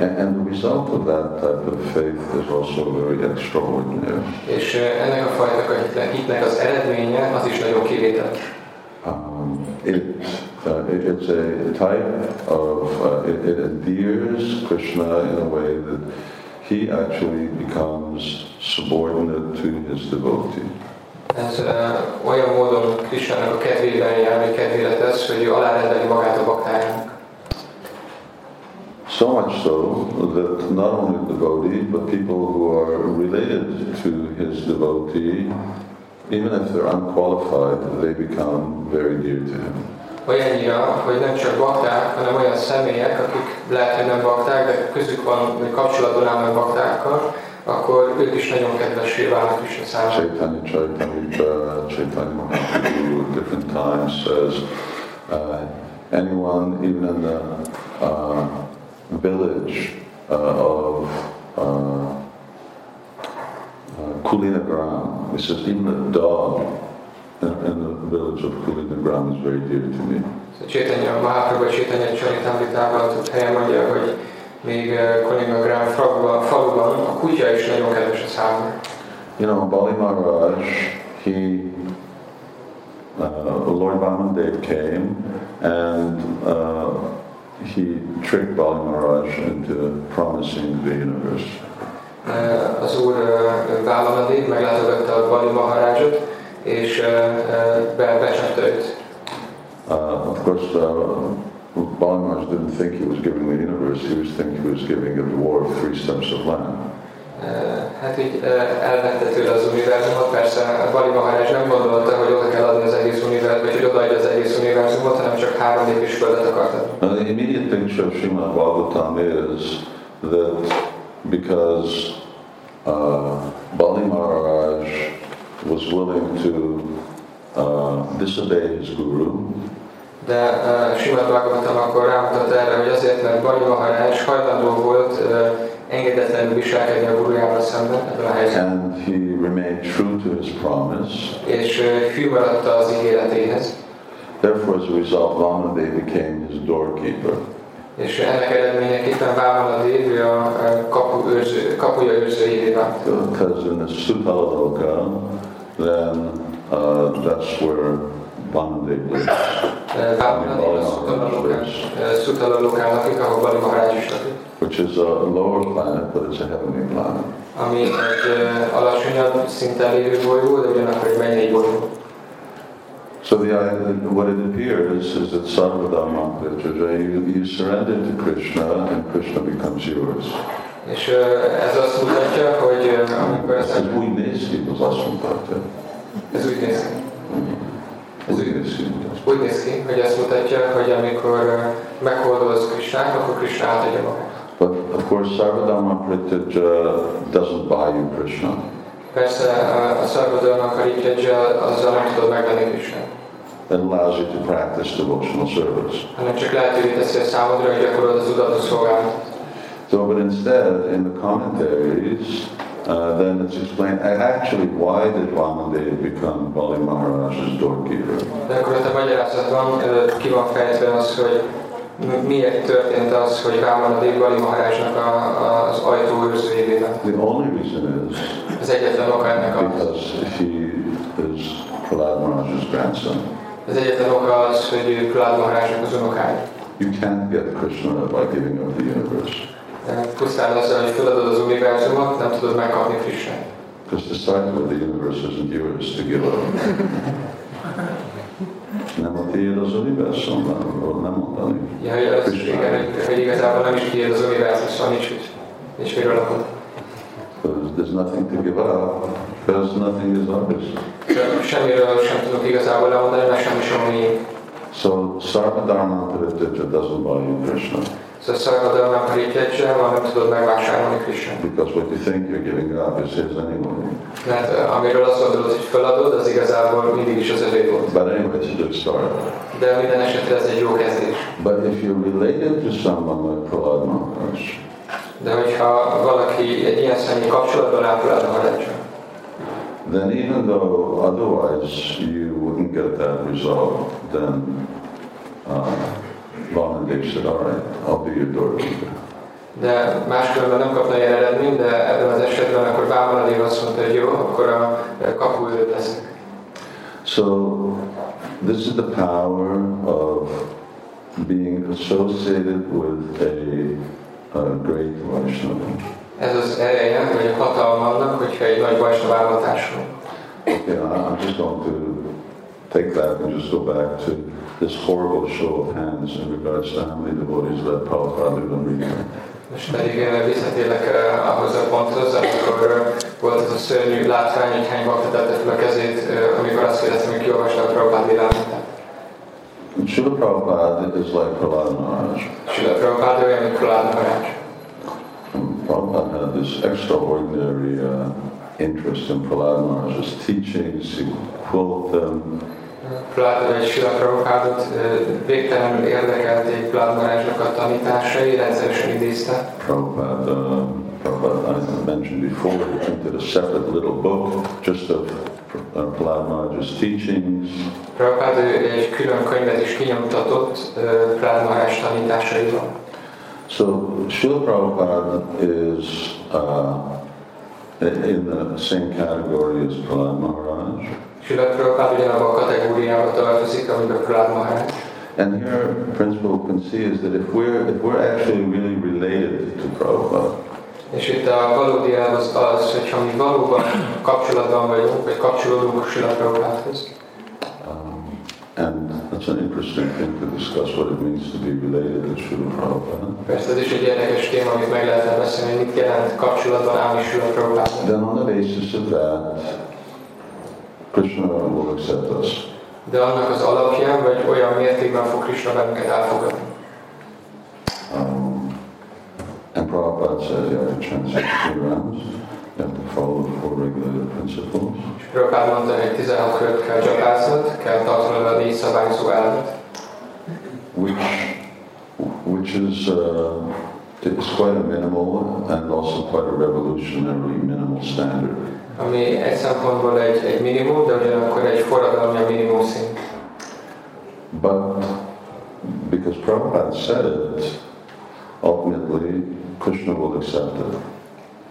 And, and the result of that type of faith is also very extraordinary. És ennek a fajta hitnek az eredménye az is nagyon kivételes. Um, it, uh, it, it's a type of, uh, it, it endears Krishna in a way that he actually becomes subordinate to his devotee. Ez uh, olyan módon Krishnának a kedvében jár, vagy kedvére tesz, hogy ő alárendeli magát a baktájának. So much so that not only the devotee, but people who are related to his devotee, even if they're unqualified, they become very dear to him. Olyannyira, hogy nem csak bakták, hanem olyan személyek, akik lehet, hogy nem bakták, de közük van, vagy kapcsolatban állnak baktákkal, akkor ők is nagyon kedvessé válnak Krishna számára. Chaitanya Charitamrita, Chaitanya Mahaprabhu, different times says, uh, anyone, even in the uh, village uh, of uh, uh, Kulinagram, he says, even a dog in, in the village of Kulinagram is very dear to me. Chaitanya Mahaprabhu Chaitanya Charitamritában több helyen mondja, hogy még Koninagram faluban, faluban a kutya is nagyon kedves a számomra. You know, Bali Maharaj, he, uh, Lord Vamandev came and uh, he tricked Bali Maharaj into promising the universe. Az úr Válamadév meglátogatta a Bali Maharajot, és becsapta őt. Uh, of course, uh, Balmaj didn't think he was giving the universe, he was thinking he was giving a dwarf three steps of land. Hát így elvette tőle az univerzumot, persze Bali Maharaj nem gondolta, hogy oda kell adni az egész univerzumot, vagy hogy odaadja az egész univerzumot, hanem csak három lépés földet akart adni. the immediate picture of Srimad Bhagavatam is that because uh, Bali Maharaj was willing to uh, disobey his guru, de uh, Simát Bhagavatam akkor rámutat erre, hogy azért, mert Bali Maharaj hajlandó volt uh, engedetlenül viselkedni a gurujával szemben ebben a helyzetben. And he remained true to his promise. És uh, hű maradta az ígéretéhez. Therefore, as a result, Vamadev became his doorkeeper. És ennek eredményeképpen Vámanadev a kapu őrző, kapuja őrzőjévé vált. Because in the Sutala Loka, then uh, that's where Maharaj is. Which is a lower planet, but it's a heavenly planet. Ami egy alacsonyabb szinten lévő bolygó, de ugyanakkor egy mennyei bolygó. So the, what it appears is that Sarvadharma you, you surrender to Krishna and Krishna becomes yours. És ez azt mutatja, hogy amikor ez... Ez úgy néz ki, az azt mutatja. Ez úgy néz ki. Mm-hmm. Ez úgy néz ki. Úgy néz ki, hogy azt mutatja, hogy amikor meghordolsz Krishnát, akkor Krishna átadja magát. But of course, Sarvadharma Prityaja uh, doesn't buy you Krishna. That allows you to practice devotional service. So, but instead, in the commentaries, uh, then it's explained actually why did Vamadev become Bali Maharaj's doorkeeper. Miért történt az, hogy Rámanadev Bali Maharajnak a- az ajtó őrzőjévé lett. The only reason is Az egyetlen oka ennek az, because he is Prahlad Maharaj's grandson. az egyetlen oka az, hogy ő Prahlad Maharajnak az unokája. You can't get Krishna by giving up the universe. Pusztán azzal, hogy feladod az univerzumot, nem tudod megkapni Krisnát. Because to start with, the universe isn't yours to give up. Nem a tiéd az univerzum, nem, nem mondani. Ja, hogy, az, igen, hogy, hogy igazából nem is tiéd az univerzum, szóval nincs, mit- nincs miről lakod. There's, there's nothing to give up because nothing is ours. Se- Semmiről sem tudok igazából lemondani, mert semmi sem miénk. So Sarvadharma Parityaja doesn't buy you Krishna Szóval Szarvadalmán Parityaja, nem tudod megvásárolni Krisnát. because what you think you're giving up is his anyway. Mert amiről azt gondolod, hogy feladod, az igazából mindig is az övé volt. But anyway, it's a good start. De minden esetre ez egy jó kezdés. But if you're related to someone like Prahlad Maharaj, De hogyha valaki egy ilyen személy kapcsolatban áll Prahlad Maharajjal, then even though otherwise you wouldn't get that result, then uh, Vanadev said, all right, I'll be your doorkeeper. De máskülönben nem kapna ilyen eredményt, de ebben az esetben akkor Vámanadév azt mondta, hogy jó, akkor a kapuőröd leszek. So this is the power of being associated with a, a great Vaishnava. Ez az ereje, vagy a hatalma annak, hogyha egy nagy Vajsnavával társul. I- I'm just going to take that and just go back to this horrible show of hands in regards to how many devotees let Prabhupada do the Most pedig visszatérek eh, ahhoz a ponthoz, amikor eh, volt az a szörnyű látvány, hogy hány bakta tette fel a kezét, eh, amikor azt kérdeztem, hogy kiolvasta a Prabhupád világítát. Srila Prabhupada is like Prahlad Maharaj. Sila Prabhupád olyan, mint Prahlad Maharaj. Prabhupada had this extraordinary uh, interest in Prahlad Maharaj's teachings. He would quote them. Prahlad vagy Sila Prabhupádot végtelenül érdekelték Prahlad Maharajnak a tanításai, rendszeresen idézte. Prabhupada, uh, Prabhupada, I mentioned before, he printed a separate little book just of uh, Prahlad Maharaj's teachings. Prabhupád ő egy külön könyvet is kinyomtatott eh, Prahlad Maharaj tanításaival. So Srila Prabhupada is uh, in the same category as Prahlad Maharaj. Sila Prabhupád ugyanabban a kategóriába tartozik, amiben Prahlad Maharaj. And here, principle we can see is that if we're if we're actually really related to Prabhupada, És itt a valódi elv az az, hogyha mi valóban kapcsolatban vagyunk, vagy kapcsolódunk Sila Prabhupádhoz. um, and that's an interesting thing to discuss what it means to be related to Srila Prabhupada. Persze ez is egy érdekes téma, amit meg lehetne beszélni, hogy mit jelent kapcsolatban állni Sila Prabhupádhoz. Then on the basis of that, Krishna will accept us. De annak az alapján, vagy olyan mértékben fog Krishna bennünket elfogadni. Um, and Prabhupada says you have to transit three rounds, you have to follow the four regulated principles. És Prabhupád mondta, hogy 16 kört kell csapáznod, kell tartanod a négy szabályzó elvet, which which is uh, it's quite a minimal and also quite a revolutionary minimal standard. Ami egy szempontból egy, egy minimum, de ugyanakkor egy forradalmi a minimum szint. But because Prabhupada said it, ultimately Krishna will accept it.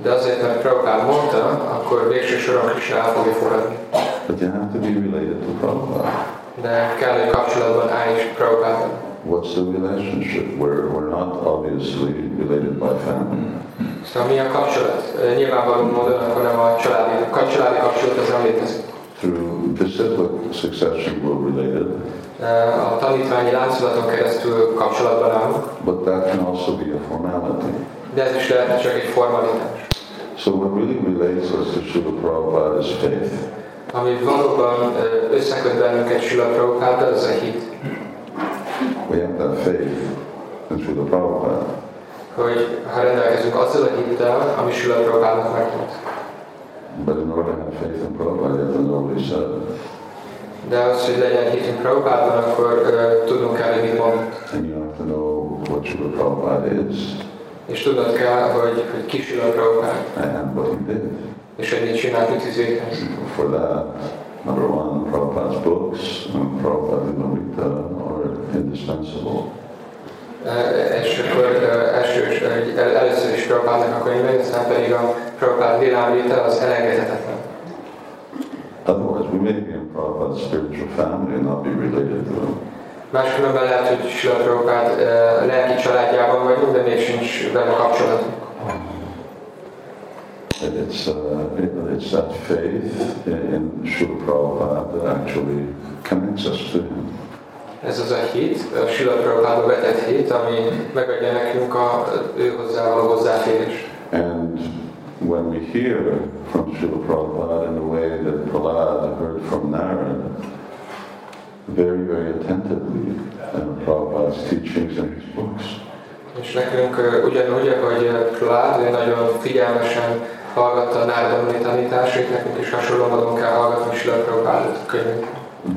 De azért, mert Prabhupád mondta, akkor végső soron Krishna el fogja fogadni. But you have to be related to Prabhupada. De kell, hogy kapcsolatban állj is Prabhupáddal. What's the relationship? We're, we're not obviously related by family. Szóval mi a kapcsolat? Nyilvánvaló módon akkor nem a családi, a családi kapcsolat az nem létezik. Through disciplic succession, we're related, A tanítványi láncolaton keresztül kapcsolatban állunk, but that can also be a formality. de ez is lehetne csak egy formalitás. So what really relates us to Srila Prabhupada is faith. Ami valóban összeköt bennünket Sila Prabhupáddal, az a hit. We have to have faith in Srila Prabhupada. Hogy ha rendelkezünk azzal a hittel, ami Sila Prabhupádnak megvolt. But in order to have faith in Prabhupada, you have to know what he said. De az, hogy legyen hitünk Prabhupádban, akkor ö, tudnunk kell, hogy mit mondott. And you have to know what Srila Prabhupada is És tudnod kell, hogy, hogy ki Sila Prabhupád, and what he did. és hogy mit csinált, mit. For that, number one, Prabhupada's books and Prabhupada Limamrita are indispensable. És akkor először is Prabhupádnak a könyve, aztán pedig a Prabhupád világvétel az elengedhetetlen. Otherwise, we may be in Prabhupada's spiritual family and not be related to him. Máskülönben lehet, hogy Sila Prabhupád lelki családjában vagyunk, de még sincs vele kapcsolatunk. And It's, uh, it- it's that faith in, Srila Prabhupada that actually connects us to him. Ez az a hit, a Sila Prabhupádba vetett hit, ami megadja nekünk a ő hozzá való hozzáférést. And when we hear from Srila Prabhupada in the way that Prahlad heard from Narad, very, very attentively, uh, Prabhupada's teachings and his books, És nekünk ö, ugyanúgy, ahogy Prahlad, ő nagyon figyelmesen hallgatta Nárdamuni tanításait, nekünk is hasonló módon kell hallgatni Sila Prabhupád könyvét.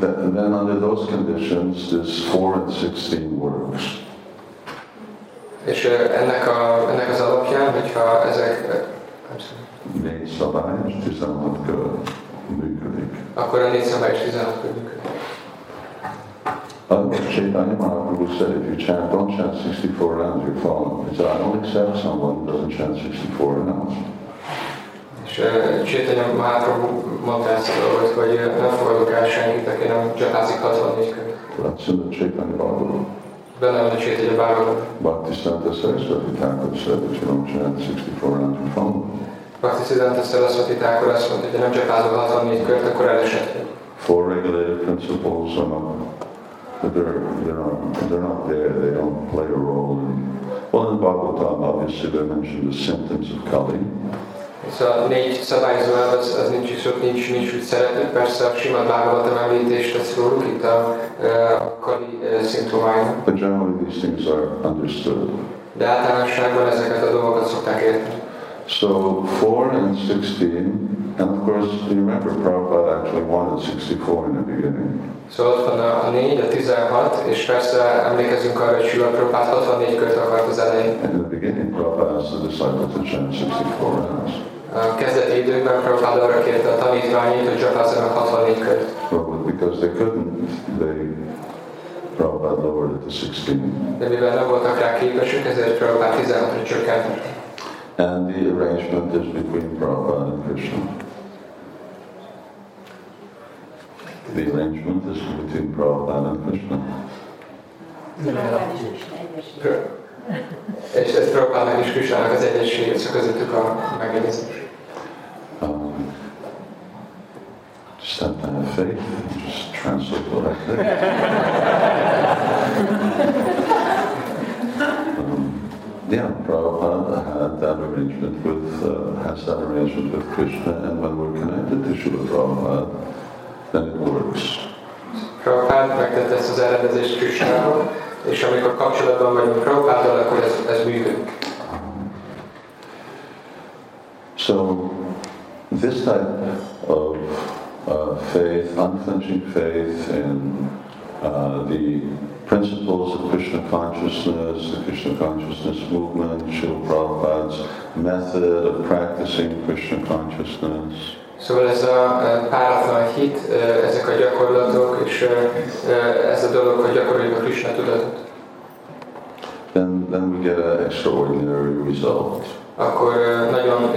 Th- then under those conditions, this 4 and 16 works. És ennek, a, ennek az alapján, hogyha ezek, Négy szabály és 16 kör működik. akkor a 4 szabály és 16 könyv működik. Chaitanya Mahaprabhu said, if you chant, don't chant 64 rounds, you're fallen. He said, I don't accept someone who doesn't chant 64 rounds. És uh, Csétanya Mahaprabhu mondta ezt hogy ö, nem fogadok el senkit, aki nem csapázik 64 könyv. That's in the Chaitanya Bhagavatam. Benne van a Csétanya Bhagavatam. Bhaktisiddhanta Saraswati Thakur said, if you don't chant 64 rounds, you're fallen. Bhakti Siddhanta Saraswati Thakur azt mondta, hogy nem csapázol 64 kört, akkor elesett vagy. Four regulated principles are not, they're, they're not, they're not there. They don't play a role in, well, in Bhagavatam, obviously, they mentioned the symptoms of Kali. Ez a négy az, az nincs is ott, nincs, nincs úgy szeretni. Persze a Simad Bhagavatam említést tesz róluk itt a, a Kali szimptomáinak. But generally, these things are understood. De általánosságban ezeket a dolgokat szokták érteni. So 4 and 16, and of course, you remember Prabhupada actually wanted 64 in the beginning. Szóval ott van a, a 4, a 16, és persze emlékezünk arra, hogy Sila Prabhupád 64 kört akart az elején. In the beginning, Prabhupada asked the disciples to chant 64 rounds. A kezdeti időkben Prabhupád arra kérte a tanítványait, hogy csapázzanak 64 kört. But because they couldn't, they Prabhupada lowered it to 16. De mivel nem voltak rá képesek, ezért Prabhupád 16-ra csökkentett. And the arrangement is between Prabhupada and Krishna. The arrangement is between Prabhupada and Krishna. És ez Prabhupádnak és Krisnának az egyesség, ez közöttük a megegyezés. Just have to have faith and just translate what I think. um, yeah, Prabhupada had that arrangement with, uh, has that arrangement with Krishna, and when we're connected to Srila Prabhupada, then it works. Prabhupád megtette ezt az elrendezést Krisnával, és amikor kapcsolatban vagyunk Prabhupáddal, akkor ez, ez működik. So, this type of uh, faith, unflinching faith in uh, the principles of Krishna consciousness, the Krishna consciousness movement, Srila Prabhupada's method of practicing Krishna consciousness, Szóval ez a e, páratlan hit, e, ezek a gyakorlatok, és e, ez a dolog, hogy gyakoroljuk a Krishna tudatot, then, then we get an extraordinary result. akkor nagyon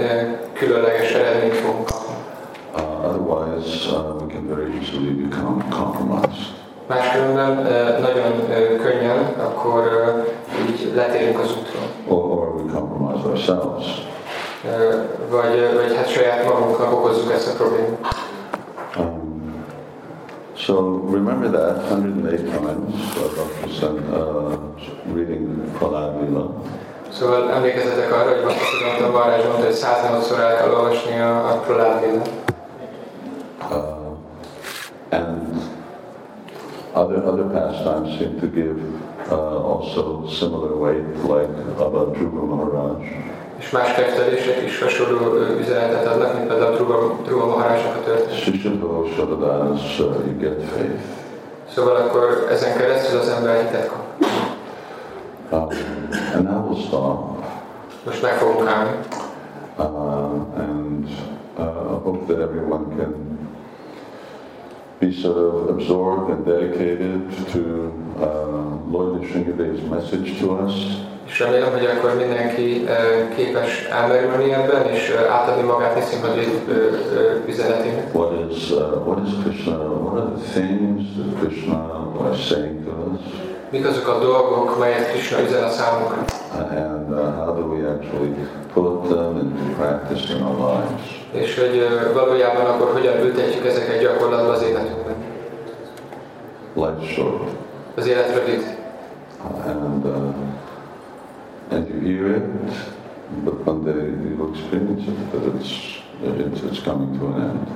különleges eredményt fogunk kapni. Uh, otherwise, uh, we can very easily become compromised. Máskülönben nagyon könnyen, akkor így letérünk az útról. Or, or we compromise ourselves. Vagy, vagy hát saját magunknak okozzuk ezt a problémát. Um, so remember that 108 times uh, Dr. Sen, uh, reading Prahlad Lila. Szóval emlékezzetek arra, hogy Siddhanta Maharaj mondta, hogy 108-szor el kell olvasni a, a Prahlad Lila. Uh, and other, other pastimes seem to give uh, also similar weight, like about Dhruva Maharaj. És más könyvtelések is hasonló üzenetet adnak, mint például a történet. Shadadas, uh, you get faith. Szóval akkor ezen keresztül az ember hitet kap. Um, and now we'll stop. Most meg fogunk állni, uh, and uh, hope that everyone can be sort of absorbed and dedicated to uh, Lord Nishingadeva's message to us. Remélem, hogy akkor mindenki képes elmerülni ebben, és átadni magát Niszimhadri üzenetének. What is, uh, what is Krishna? What are the things that Krishna was saying to us? Mik azok a dolgok, melyet Krishna üzen a számunkra? And uh, how do we actually put them into practice in our lives? És hogy eh, valójában akkor hogyan ültetjük ezeket gyakorlatba az életünkben. Life's short. Az élet rövid. and uh, and you hear it, but one day you'll experience it that it's it's, it's coming to an end.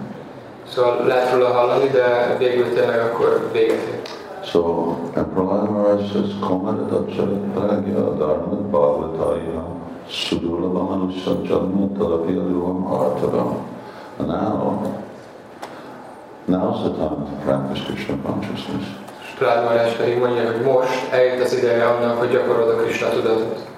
Szóval lehet róla hallani, de végül tényleg akkor véget ér. So, and Prahlad Maharaj says, Komara Dacharat Pragya Dharma Bhavataya Sudurabhaman Sajjanma Tadapya Duvam Artadam. And now, now's the time to practice Krishna consciousness. Prahlad Maharaj pedig mondja, hogy most eljött az ideje annak, hogy gyakorolod a Krishna tudatot.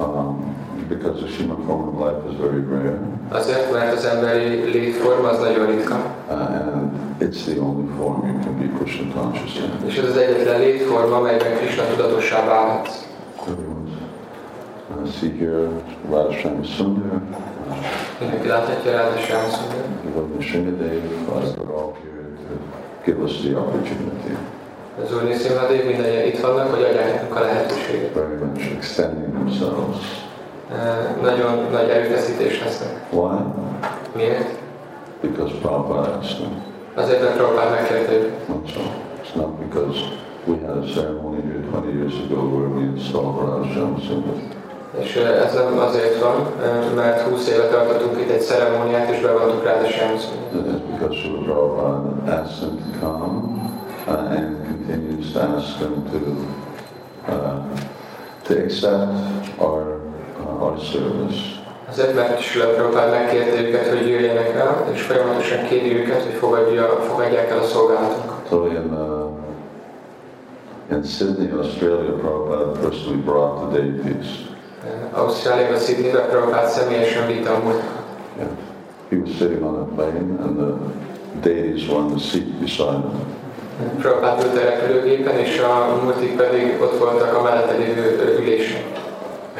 Um, because the human form of life is very rare, Azért, mert az emberi létforma az nagyon ritka, uh, and it's the only form you can be Krishna conscious in. és ez az egyetlen létforma, amelyben Krishna tudatossá válhatsz. Uh, see here Radhasham Sundar, uh, Mindenki láthatja Ráda Sámszundar. Lord Nishingadev, uh, they're all here to give us the opportunity, Az Úr Niszimhadév mindenje itt vannak, hogy adják nekünk a lehetőséget. very much extending themselves. Nagyon nagy erőfeszítés lesznek. Why? Miért? Because Prabhupada asked them. Azért, mert Prabhupád megkérte all. It's not because we had a ceremony here 20 years ago where we installed Radhasham Sundar. És ez nem azért van, mert 20 éve tartottunk itt egy ceremóniát, és bevontuk Ráda Sámszundar. It's because Prabhupada asked them to come uh, and continues to ask them to, uh, to accept our, uh, our service. Azért, mert Sula Prabhupád megkérte őket, hogy jöjjenek el, és folyamatosan kéri őket, hogy fogadja, fogadják el a szolgálatunkat. So in, uh, in Sydney, Australia, Prabhupada personally brought the deities. Eh, Ausztráliában, Sydneybe Prabhupád személyesen vitte a múltat. Yeah. He was sitting on a plane and the deities were on the seat beside him. Prabhupád ült a repülőgépen, és a multik pedig ott voltak a mellette lévő ülésen.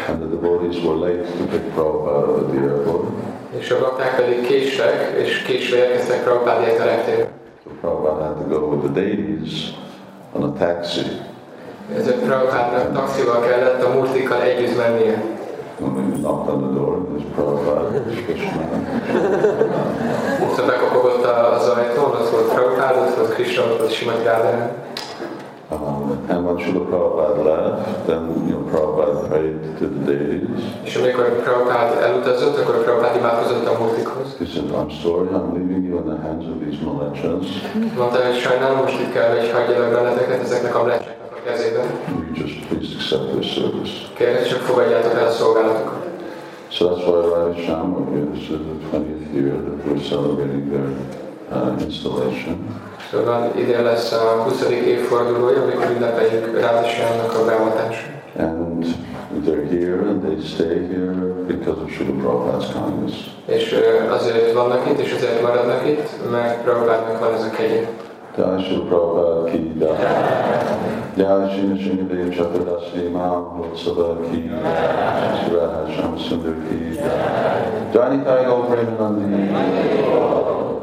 And the devotees were late to pick Prabhupada up at the airport. És a bakták pedig késtek, és késve érkeztek Prabhupádért a reptérre. So Prabhupada had to go with the deities on a taxi. Ezért Prabhupádnak taxival kellett a multikkal együtt mennie. When we knocked on the door, there's Prabhupada, Krishna. Szóval bekopogott az ajtón, ott volt Prabhupád, ott volt Krishna, ott volt Radharani. Um, and when Srila Prabhupada left, then you know, Prabhupada prayed to the deities. És amikor Prabhupád elutazott, akkor Prabhupád imádkozott a multikhoz. He said, I'm sorry, I'm leaving you in the hands of these malechas. Mondta, hogy sajnálom, most itt kell, hogy hagyjalak benneteket ezeknek a mlecseknek a kezében. Just please accept their service? Kérlek, csak fogadjátok el a szolgálatokat. So that's why Radha Shama, this is the 20th year that we're celebrating their uh, installation. Szóval idén lesz a 20. évfordulója, amikor ünnepeljük Rádasának a beavatását. And they're here and they stay here because of Srila Prabhupada's kindness. És azért vannak itt, és azért maradnak itt, mert Prabhupádnak van ez a kegye. Jai Srila Prabhupada ki jai. Jai Shri Nishingadev Chaturdasi Mahotsava ki jai. Shri Radha Shama Sundar ki jai. Jai Nitai Gaur Premanandi.